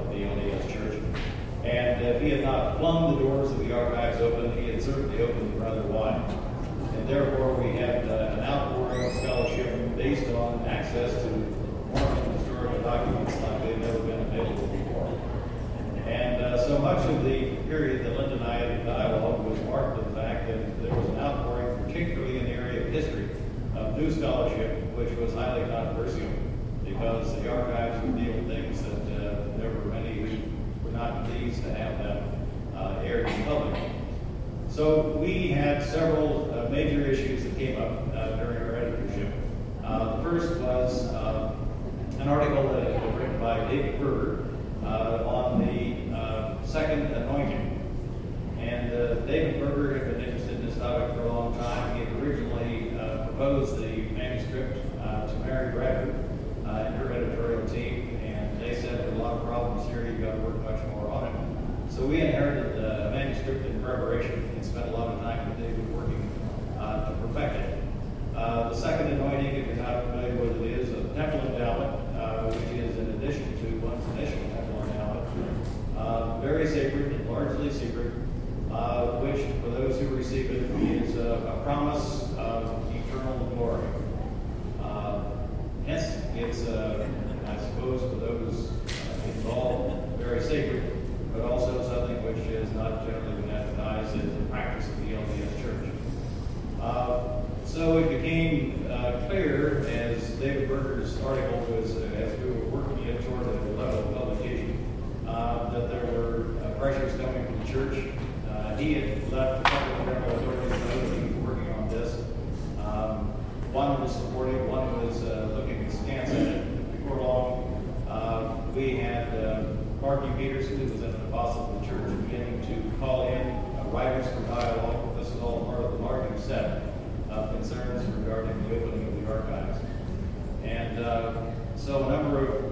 of the LDS Church. And if he had not flung the doors of the archives open, he had certainly opened them rather wide. And therefore, we had uh, an outpouring of scholarship based on access to Mormon historical documents like they've never been available before. And uh, so much of the period that Linda and I had dialogue was marked in the fact that there was an outpouring, particularly in the area of history, of new scholarship, which was highly controversial because the archives would deal we had several uh, major issues that came up uh, during advice for dialogue. This is all part of the larger set of concerns regarding the opening of the archives. And uh, so a number of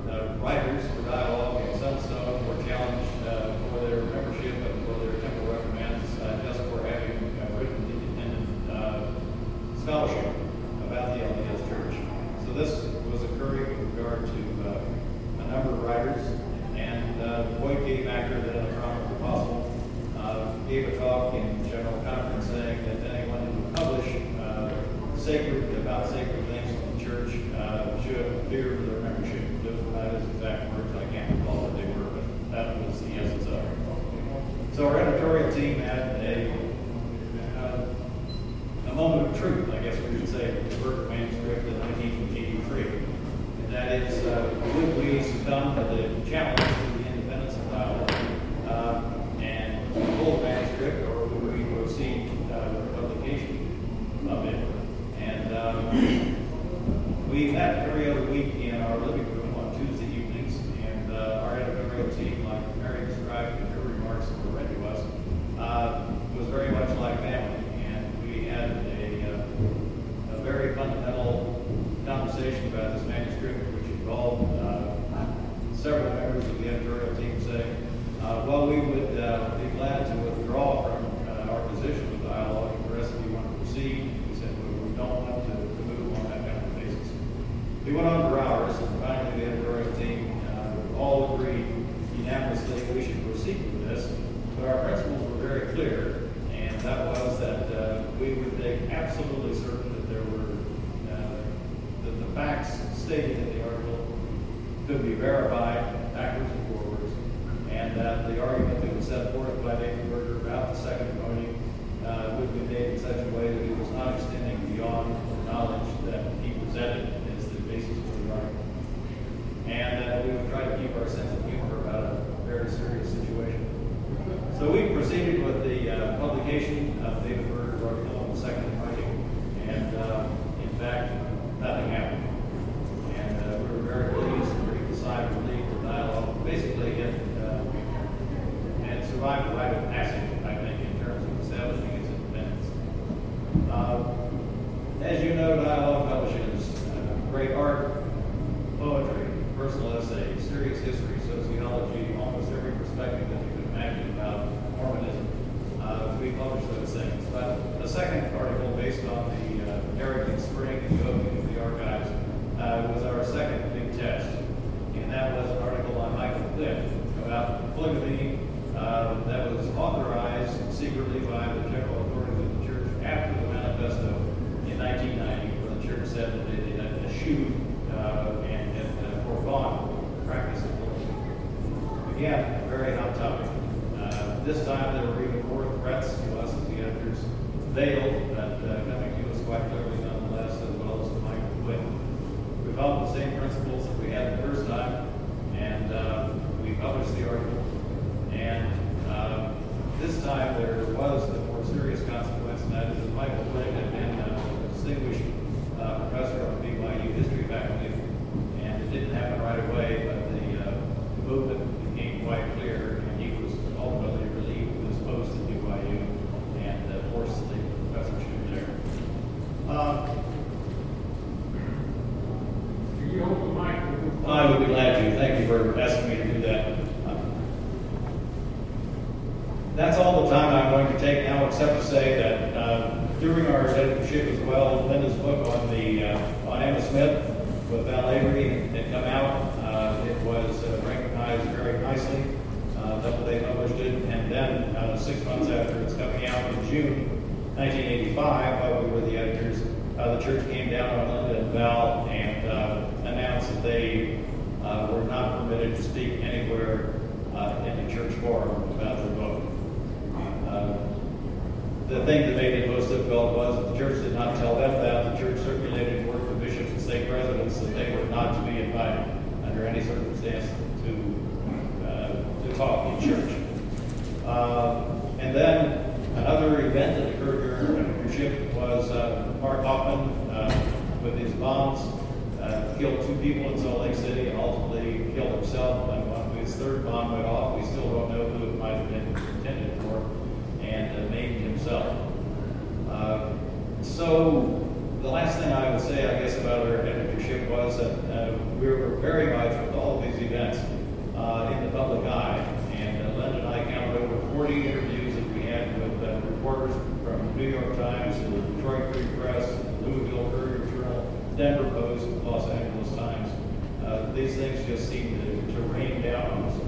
these things just seem to, to rain down on us.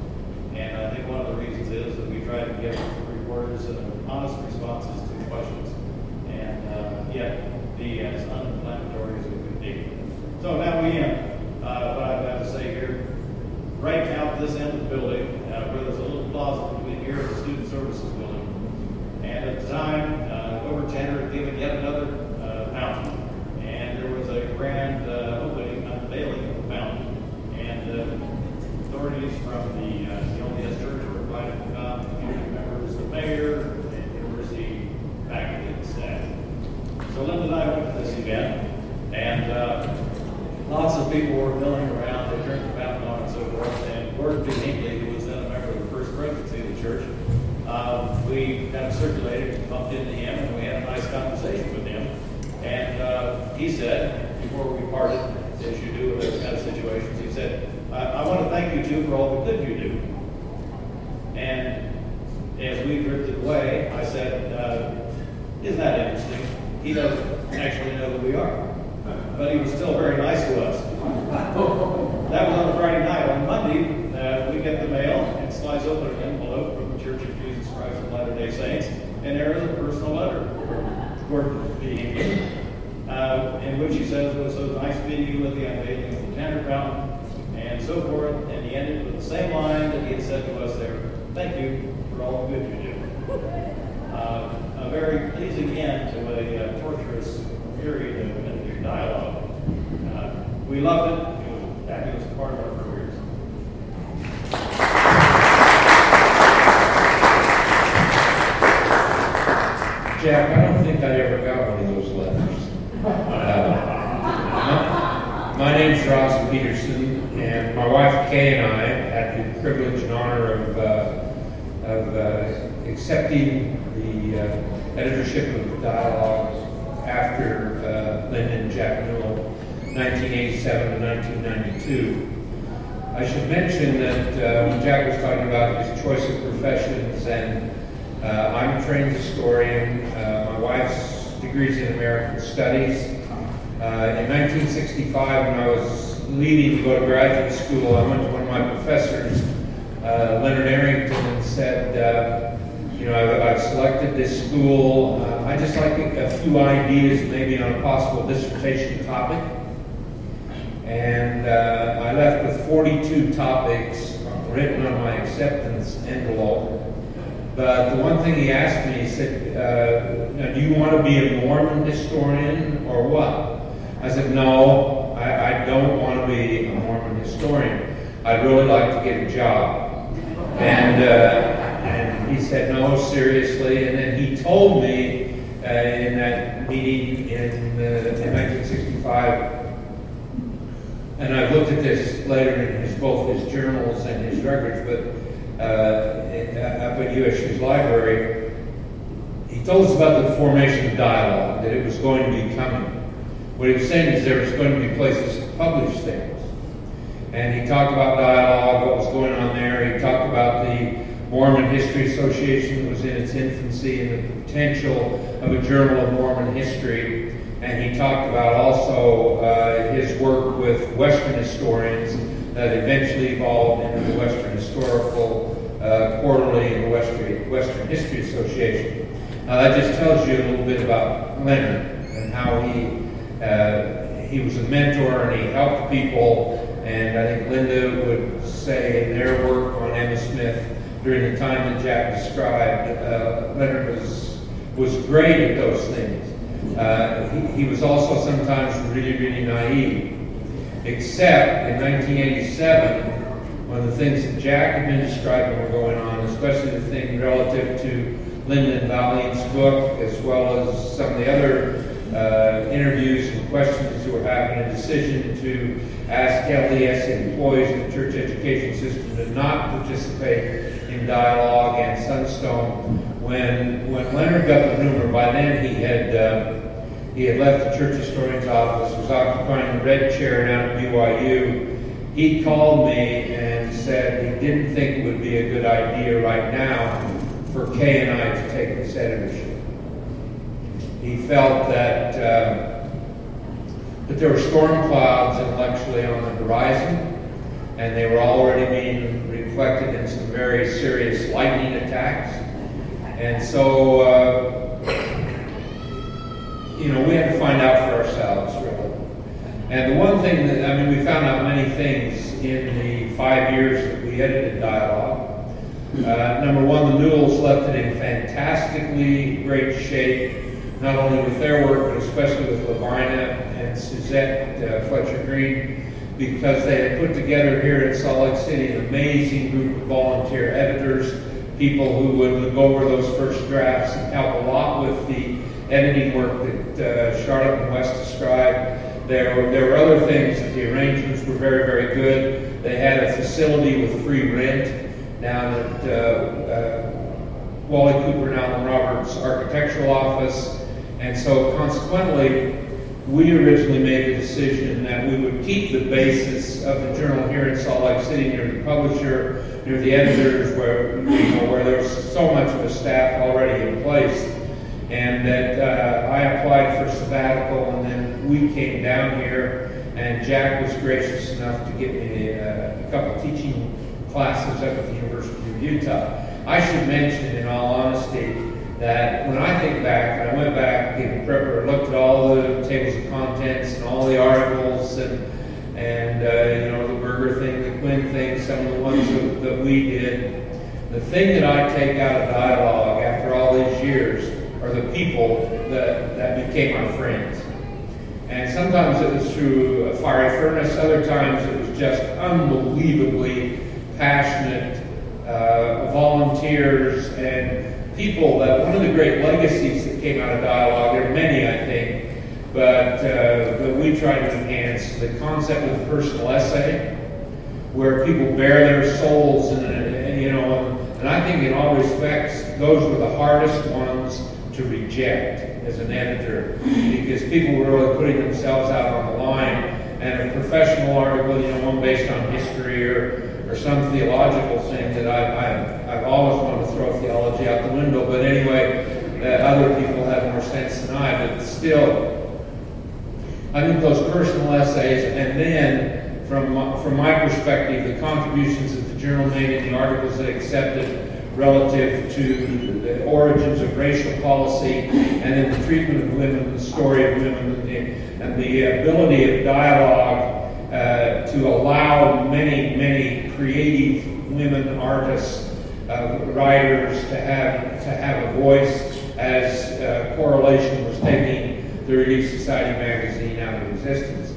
And I think one of the reasons is that we try to get three and honest responses to questions. And uh, yet, the as un- two. I should mention that uh, when Jack was talking about his choice of professions, and uh, I'm a trained historian. Uh, my wife's degrees in American Studies. Uh, in 1965, when I was leaving to go to graduate school, I went to one of my professors, uh, Leonard Arrington, and said, uh, "You know, I've, I've selected this school. I just like a, a few ideas, maybe on a possible dissertation topic." And uh, I left with 42 topics written on my acceptance envelope. But the one thing he asked me, he said, uh, Do you want to be a Mormon historian or what? I said, No, I, I don't want to be a Mormon historian. I'd really like to get a job. And, uh, and he said, No, seriously. And then he told me uh, in that meeting in, uh, in 1965 and I've looked at this later in his, both his journals and his records, but uh, up at USU's library, he told us about the formation of dialogue, that it was going to be coming. What he was saying is there was going to be places to publish things. And he talked about dialogue, what was going on there. He talked about the Mormon History Association that was in its infancy and the potential of a Journal of Mormon History. And he talked about also uh, his work with Western historians that eventually evolved into the Western Historical uh, Quarterly and the Western, Western History Association. Now that just tells you a little bit about Leonard and how he uh, he was a mentor and he helped people. And I think Linda would say in their work on Emma Smith during the time that Jack described, uh, Leonard was was great at those things. Uh, he, he was also sometimes really, really naive. Except in 1987, one of the things that Jack had been describing were going on, especially the thing relative to Linda and Valeen's book, as well as some of the other uh, interviews and questions that were happening, a decision to ask LDS employees in the church education system to not participate in dialogue and Sunstone. When when Leonard got the rumor, by then he had uh, he had left the church historian's office, was occupying the Redd chair down at BYU. He called me and said he didn't think it would be a good idea right now for Kay and I to take this editorship. He felt that uh, that there were storm clouds intellectually on the horizon, and they were already being reflected in some very serious lightning attacks. And so, uh, you know, we had to find out for ourselves, really. And the one thing that, I mean, we found out many things in the five years that we edited Dialogue. Uh, number one, the Newells left it in fantastically great shape, not only with their work, but especially with Lavina and Suzette uh, Fletcher Green, because they had put together here in Salt Lake City an amazing group of volunteer editors, people who would look over those first drafts and help a lot with the editing work that uh, Charlotte and West described. There were, there were other things that the arrangements were very, very good. They had a facility with free rent Now at uh, uh, Wally Cooper and Allen Roberts' architectural office. And so consequently, we originally made the decision that we would keep the basis of the journal here in Salt Lake City near the publisher, near the editors, where you know where there was so much of a staff already in place, and that uh, I applied for sabbatical, and then we came down here, and Jack was gracious enough to give me a, a couple teaching classes up at the University of Utah. I should mention, in all honesty, that when I think back, and I went back and prepper, looked at all the tables of contents and all the articles and and uh, you know the Berger thing, the Quinn thing, some of the ones that, that we did. The thing that I take out of dialogue after all these years are the people that, that became our friends. And sometimes it was through a fiery furnace, other times it was just unbelievably passionate uh, volunteers and people that one of the great legacies that came out of dialogue, there are many, I think, but uh, we try to enhance the concept of the personal essay, where people bare their souls, and, and you know, and I think in all respects, those were the hardest ones to reject as an editor, because people were really putting themselves out on the line, and a professional article, you know, one based on history or or some theological thing that I, I, I've always wanted to throw theology out the window. But anyway, uh, other people have more sense than I. But still, I think those personal essays, and then from my, from my perspective, the contributions that the journal made in the articles it accepted relative to the origins of racial policy and then the treatment of women, the story of women, and the, and the ability of dialogue uh, to allow many, many creative women artists, uh, writers to have to have a voice as uh, Correlation was taking the Relief Society magazine out of existence.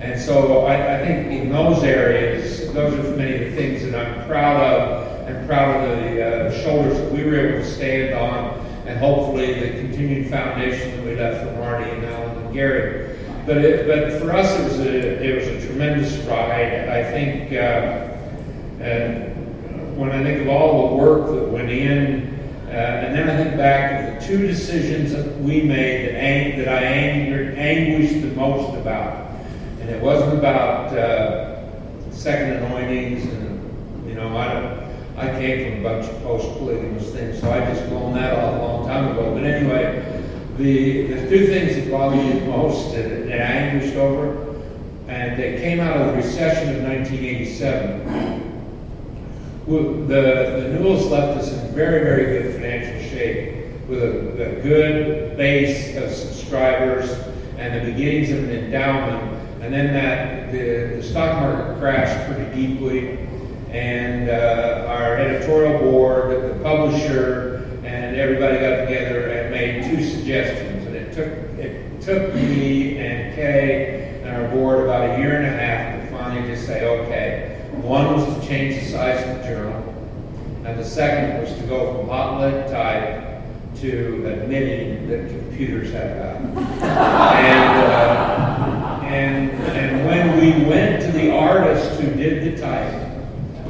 And so I, I think in those areas, those are many of the things that I'm proud of and proud of the uh, shoulders that we were able to stand on and hopefully the continued foundation that we left for Marty and Allen and Gary. But it, but for us, it was a it was a tremendous ride. I think, uh, and when I think of all the work that went in, uh, and then I think back to the two decisions that we made that, ang- that I angered, anguished the most about, and it wasn't about uh, second anointings, and you know I don't. I came from a bunch of post-polygamous things, so I just blown that off a long time ago. But anyway, the, the two things that bothered me the most and, and I anguished over, and they came out of the recession of 1987. The, the Newells left us in very, very good financial shape with a, a good base of subscribers and the beginnings of an endowment. And then that the, the stock market crashed pretty deeply, and uh, our editorial board, the publisher, and everybody got together and made two suggestions. And it took it took me and Kay and our board about a year and a half to finally just say, okay. One was to change the size of the journal, and the second was to go from hot lead type to admitting that computers have value. and, uh, and, and when we went to the artist who did the typing,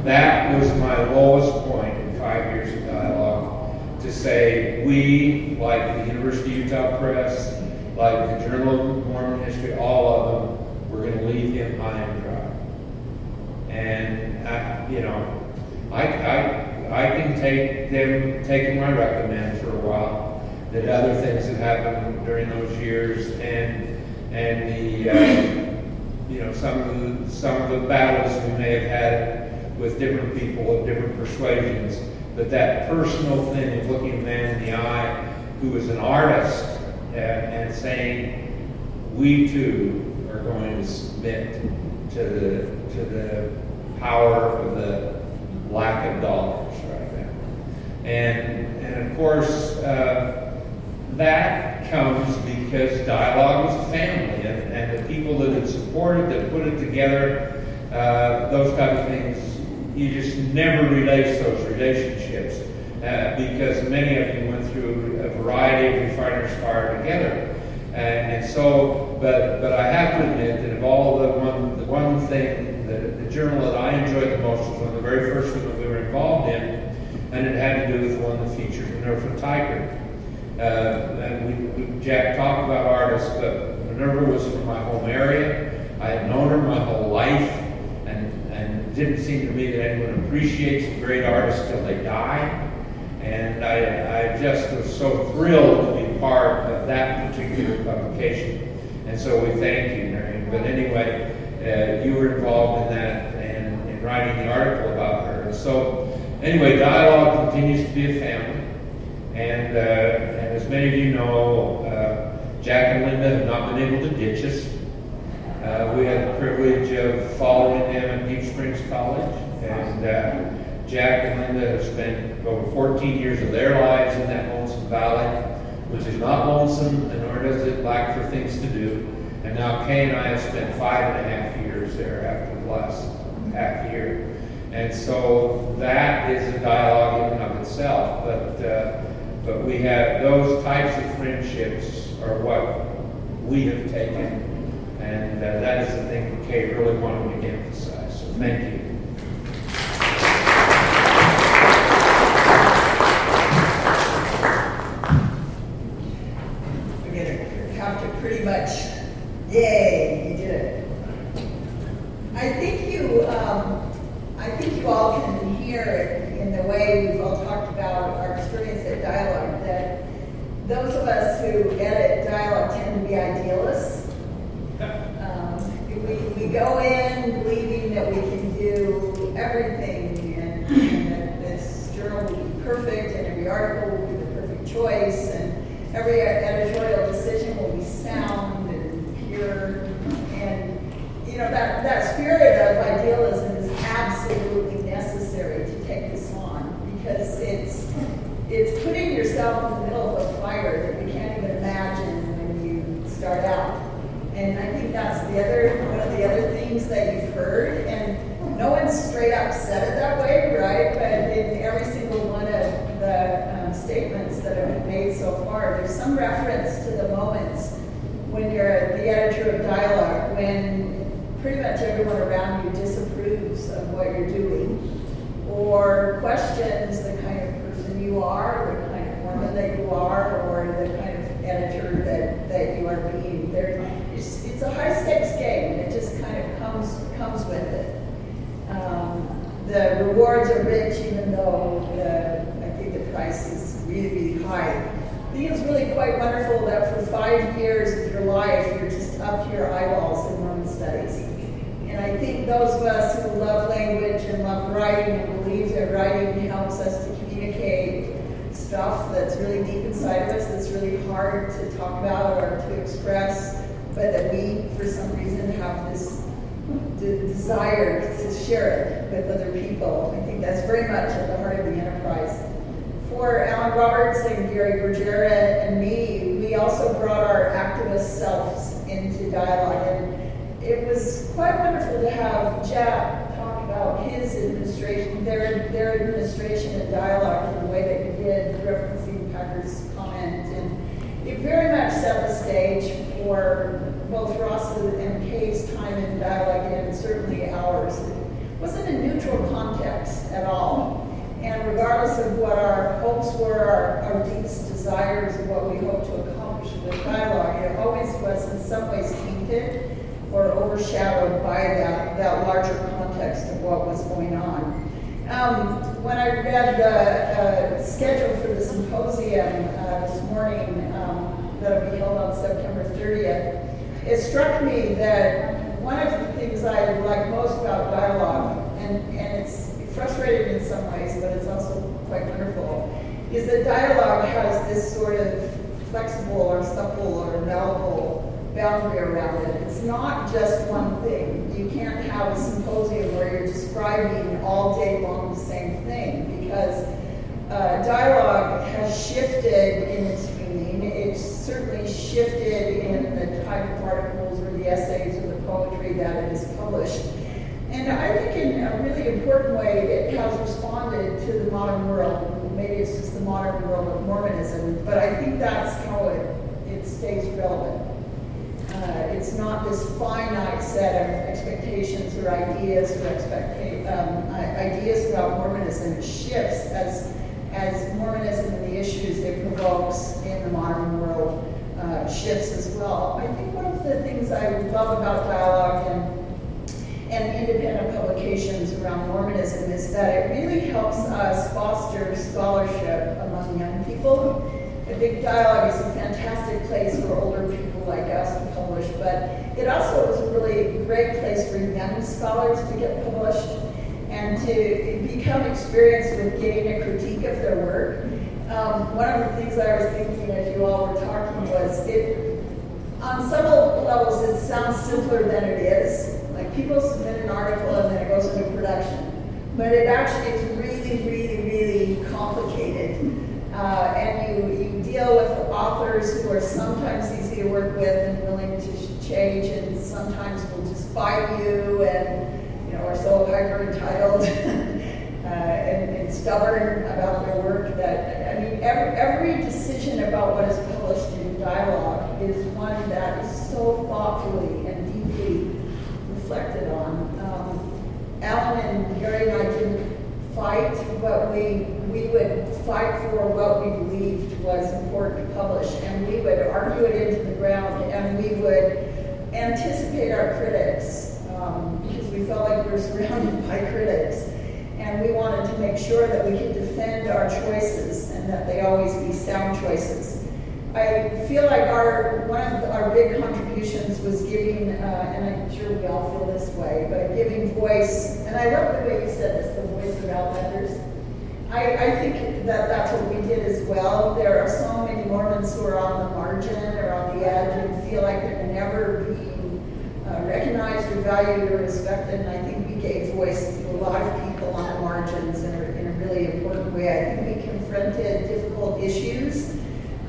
that was my lowest point in five years of dialogue to say we, like the University of Utah Press, like the Journal of Mormon History, all of them, we're going to leave him high and dry. And, I, you know, I, I, I can take them, taking my recommend for a while, that other things that happened during those years, and, and the, uh, you know, some of the, some of the battles we may have had with different people of different persuasions, but that personal thing of looking a man in the eye who is an artist and, and saying, we too are going to submit to the, to the power of the lack of dollars right now. And, and of course, uh, that comes because dialogue was a family, and, and the people that had supported, that put it together, uh, those type of things, you just never relace those relationships uh, because many of them went through a variety of refiners fire together. And, so, but but I have to admit that of all the one the one thing the, journal that I enjoyed the most was one of the very first one that we were involved in, and it had to do with one that featured Minerva Teichert. Uh, and we, we, Jack talked about artists, but Minerva was from my home area. I had known her my whole life, it didn't seem to me that anyone appreciates a great artist till they die. And I, I just was so thrilled to be part of that particular publication. And so we thank you, Marion. But anyway, uh, you were involved in that and in writing the article about her. And so, anyway, dialogue continues to be a family. And, uh, and as many of you know, uh, Jack and Linda have not been able to ditch us. Uh, we had the privilege of following them at Deep Springs College. And uh, Jack and Linda have spent over 14 years of their lives in that Lonesome Valley, which is not lonesome, and nor does it lack for things to do. And now Kay and I have spent five and a half years there after the last half year. And so that is a dialogue in and of itself. But, uh, but we have those types of friendships are what we have taken. And uh, that is the thing that Kay really wanted me to emphasize. So thank you. pretty much, yay, you did it. I think you, um, I think you all can hear it in the way we've all talked about our experience at Dialogue, that those of us who edit Dialogue tend to be idealists. Go in believing that we can do everything and, and that this journal will be perfect and every article will be the perfect choice and every editorial decision will be sound and pure. And, you know, that, that spirit of idealism is absolutely necessary to take this on because it's, it's putting yourself in the middle of a fire that you can't even imagine when you start out. And I think that's the other, one of the things that you've heard, and no one straight up said it that way, right? But in every single one of the um, statements that have been made so far, there's some reference to the moments when you're the editor of dialogue, when pretty much everyone around you disapproves of what you're doing, or questions the kind of person you are, the kind of woman that you are, or the kind of editor that, that you are being. There, it's, it's a high stakes game. It just kind of comes comes with it. Um, are rich, even though the, I think the price is really, really high. I think it's really quite wonderful that for five years of your life, you're just up to your eyeballs in Mormon studies. And I think those of us who love language and love writing and believe that writing helps us to communicate stuff that's really deep inside of us, that's really hard to talk about or to express, but that we, for some reason, have this desire to share it with other people. That's very much at the heart of the enterprise. For Allen Roberts and Gary Bergera and me, we also brought our activist selves into dialogue. And it was quite wonderful to have Jack talk about his administration, their, their administration and dialogue in the way that he did, referencing Packer's comment. And it very much set the stage for both Ross and Kay's time in dialogue and certainly ours. It wasn't a neutral at all. And regardless of what our hopes were, our, our deepest desires, and what we hope to accomplish with the dialogue, it always was in some ways tainted or overshadowed by that, that larger context of what was going on. Um, when I read the uh, schedule for the symposium uh, this morning, um, that'll be held on September 30th, it struck me that one of the things I like most about dialogue, frustrating in some ways, but it's also quite wonderful, is that dialogue has this sort of flexible or supple or malleable boundary around it. It's not just one thing. You can't have a symposium where you're describing all day long the same thing because uh, dialogue has shifted in its meaning. It's certainly shifted in the type of articles or the essays or the poetry that it is published. And I think in a really important way, it has responded to the modern world. Maybe it's just the modern world of Mormonism, but I think that's how it, it stays relevant. Uh, it's not this finite set of expectations or ideas or expecta- um, ideas about Mormonism. It shifts as, as Mormonism and the issues it provokes in the modern world uh, shifts as well. I think one of the things I love about dialogue and and independent publications around Mormonism is that it really helps us foster scholarship among young people. I Big dialogue is a fantastic place for older people like us to publish, but it also is a really great place for young scholars to get published and to become experienced with getting a critique of their work. Um, one of the things I was thinking as you all were talking was it, on several levels, it sounds simpler than it is. Like people an article and then it goes into production. But it actually is really, really, really complicated. Uh, and you, you deal with authors who are sometimes easy to work with and willing to change and sometimes will just fight you and you know are so hyper entitled uh, and, and, stubborn about their work that I mean every, every decision about what is published in dialogue is one that is so thoughtfully and deeply reflected Allen and Gary and I didn't fight, but we we would fight for what we believed was important to publish, and we would argue it into the ground, and we would anticipate our critics um, because we felt like we were surrounded by critics, and we wanted to make sure that we could defend our choices and that they always be sound choices. I feel like our one of our big contributions was giving, uh, and I'm sure we all feel this way, but giving voice. And I love the way you said this, the voice of outlanders. I, I think that that's what we did as well. There are so many Mormons who are on the margin or on the edge and feel like they're never being uh, recognized or valued or respected. And I think we gave voice to a lot of people on the margins in a, in a really important way. I think we confronted difficult issues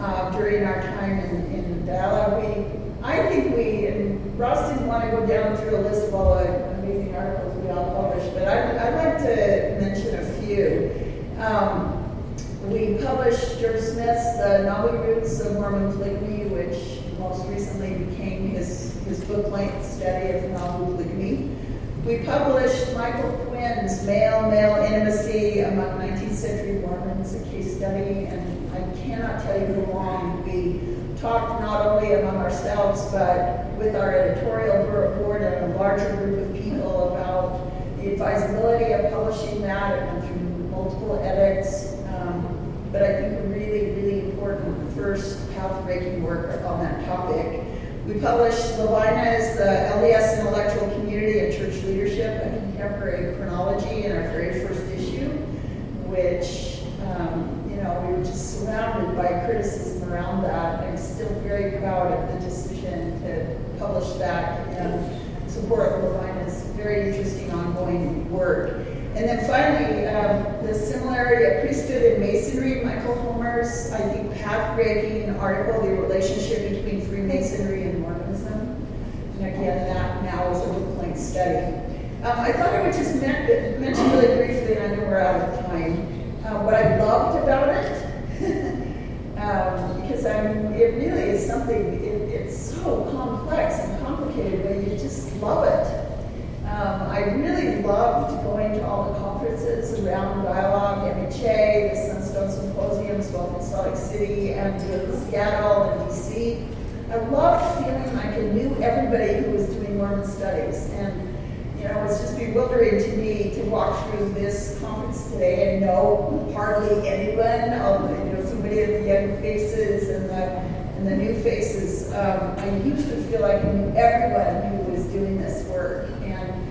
uh, during our time in, in. We, I think we, and Ross didn't want to go down through a list of all the amazing articles we all published, but I'd, I'd like to mention a few. Um, we published George Smith's The Nauvoo Roots of Mormon Polygamy, which most recently became his, his book-length study of Nauvoo polygamy. We published Michael Quinn's Male-Male Intimacy Among 19th Century Mormons, a case study, and I cannot tell you how long we talked not only among ourselves, but with our editorial board and a larger group of people about the advisability of publishing that. and through multiple edits, um, but I think a really, really important first path-breaking work on that topic. We published Lavina's The LDS Intellectual Community and Church Leadership, a contemporary chronology in our very first issue, which, um, you know, we were just surrounded by criticism around that. I'm still very proud of the decision to publish that and support Lavina's very interesting ongoing work. And then finally, um, the similarity of priesthood and masonry, Michael Homer's, I think, path-breaking article, the relationship between Freemasonry and Mormonism. And again, that now is a book-length study. Um, I thought I would just men- mention really briefly, and I know we're out of time, uh, what I loved about it. um, because I'm, it really is something, it, it's so complex and complicated, but you just love it. Um, I really loved going to all the conferences around Dialogue, MHA, the Sunstone Symposiums, both in Salt Lake City and in Seattle and DC. I loved feeling like I knew everybody who was doing Mormon studies. And, you know, it's just bewildering to me to walk through this conference today and know hardly anyone, of, you know, so many of the young faces and the, and the faces. Um, I used to feel like everyone who was doing this work. And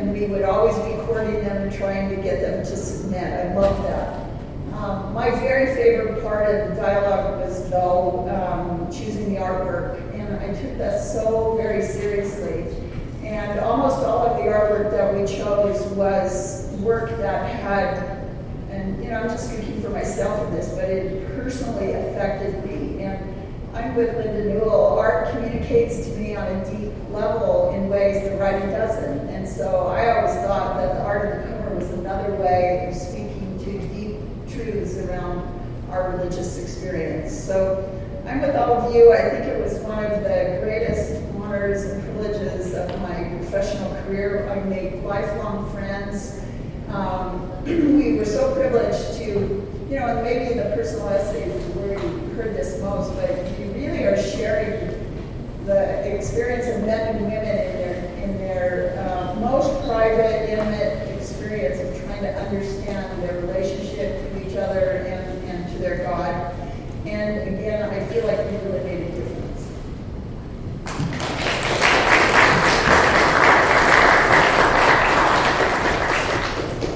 and we would always be courting them and trying to get them to submit. I love that. Um, my very favorite part of the dialogue was, though, um, choosing the artwork, and I took that so very seriously. And almost all of the artwork that we chose was work that had, and you know, I'm just speaking for myself in this, but it personally affected me. I'm with Linda Newell. Art communicates to me on a deep level in ways that writing doesn't. And so I always thought that the art of the cover was another way of speaking to deep truths around our religious experience. So I'm with all of you. I think it was one of the greatest honors and privileges of my professional career. I made lifelong friends. Um, we were so privileged to, you know, and maybe the personal essays where you heard this most, but you really are sharing the experience of men and women in their in their uh, most private, intimate experience of trying to understand their relationship to each other and, and to their God. And again, I feel like we really made a difference.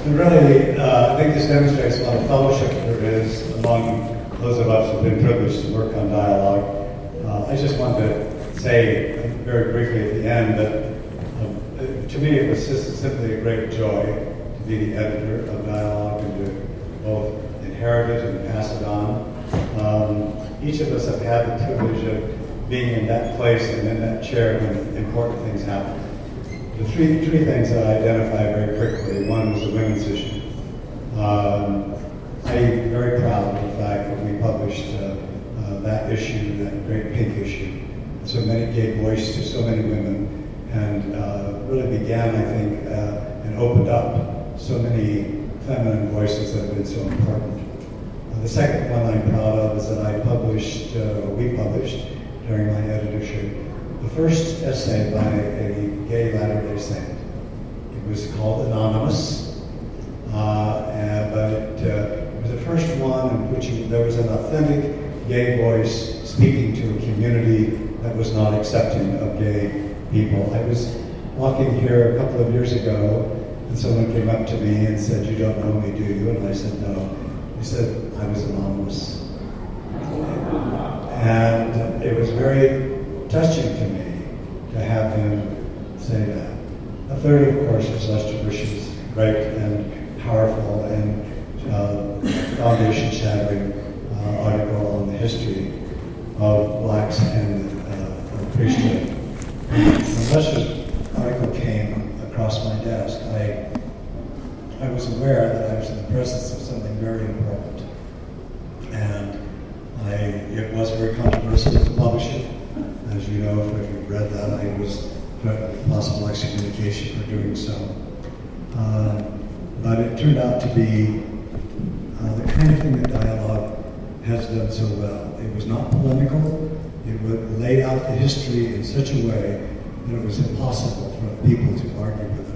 Really, uh, I think this demonstrates a lot of fellowship there is among those of us who've been privileged to work on dialogue. Uh, I just wanted to say very briefly at the end that um, to me it was just simply a great joy to be the editor of Dialogue and to both inherit it and pass it on. Um, each of us have had the privilege of being in that place and in that chair when important things happen. The three, three things that I identify very quickly. One was the women's issue. Um, I'm very proud of the fact that we published uh, uh, that issue, that great pink issue. So many gave voice to so many women and uh, really began, I think, uh, and opened up so many feminine voices that have been so important. Uh, the second one I'm proud of is that I published, uh, we published during my editorship, the first essay by a gay Latter-day Saint. It was called Anonymous, uh, and, but it, uh, it, was the first one in which there was an authentic gay voice speaking to a community that was not accepting of gay people. I was walking here a couple of years ago, and someone came up to me and said, "You don't know me, do you?" And I said, "No." He said, "I was anonymous," and it was very touching to me to have him say that. The third, of course, is Lester Bush's great and powerful and uh, foundation-shattering uh, article on the history of blacks and priesthood. When Lester's article came across my desk, I, I was aware that I was in the presence of something very important. And I, it was very controversial to publish it. As you know, if you've read that, I was threatened with possible excommunication for doing so. Uh, but it turned out to be uh, the kind of thing that dialogue has done so well. It was not polemical. It would lay out the history in such a way that it was impossible for people to argue with it.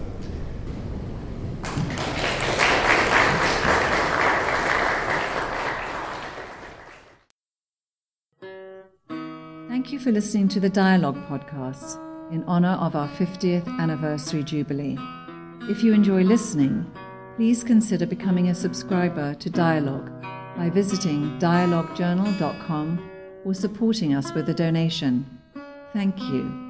Thank you for listening to the Dialogue podcast in honor of our 50th anniversary jubilee. If you enjoy listening, please consider becoming a subscriber to Dialogue by visiting dialoguejournal.com or supporting us with a donation. Thank you.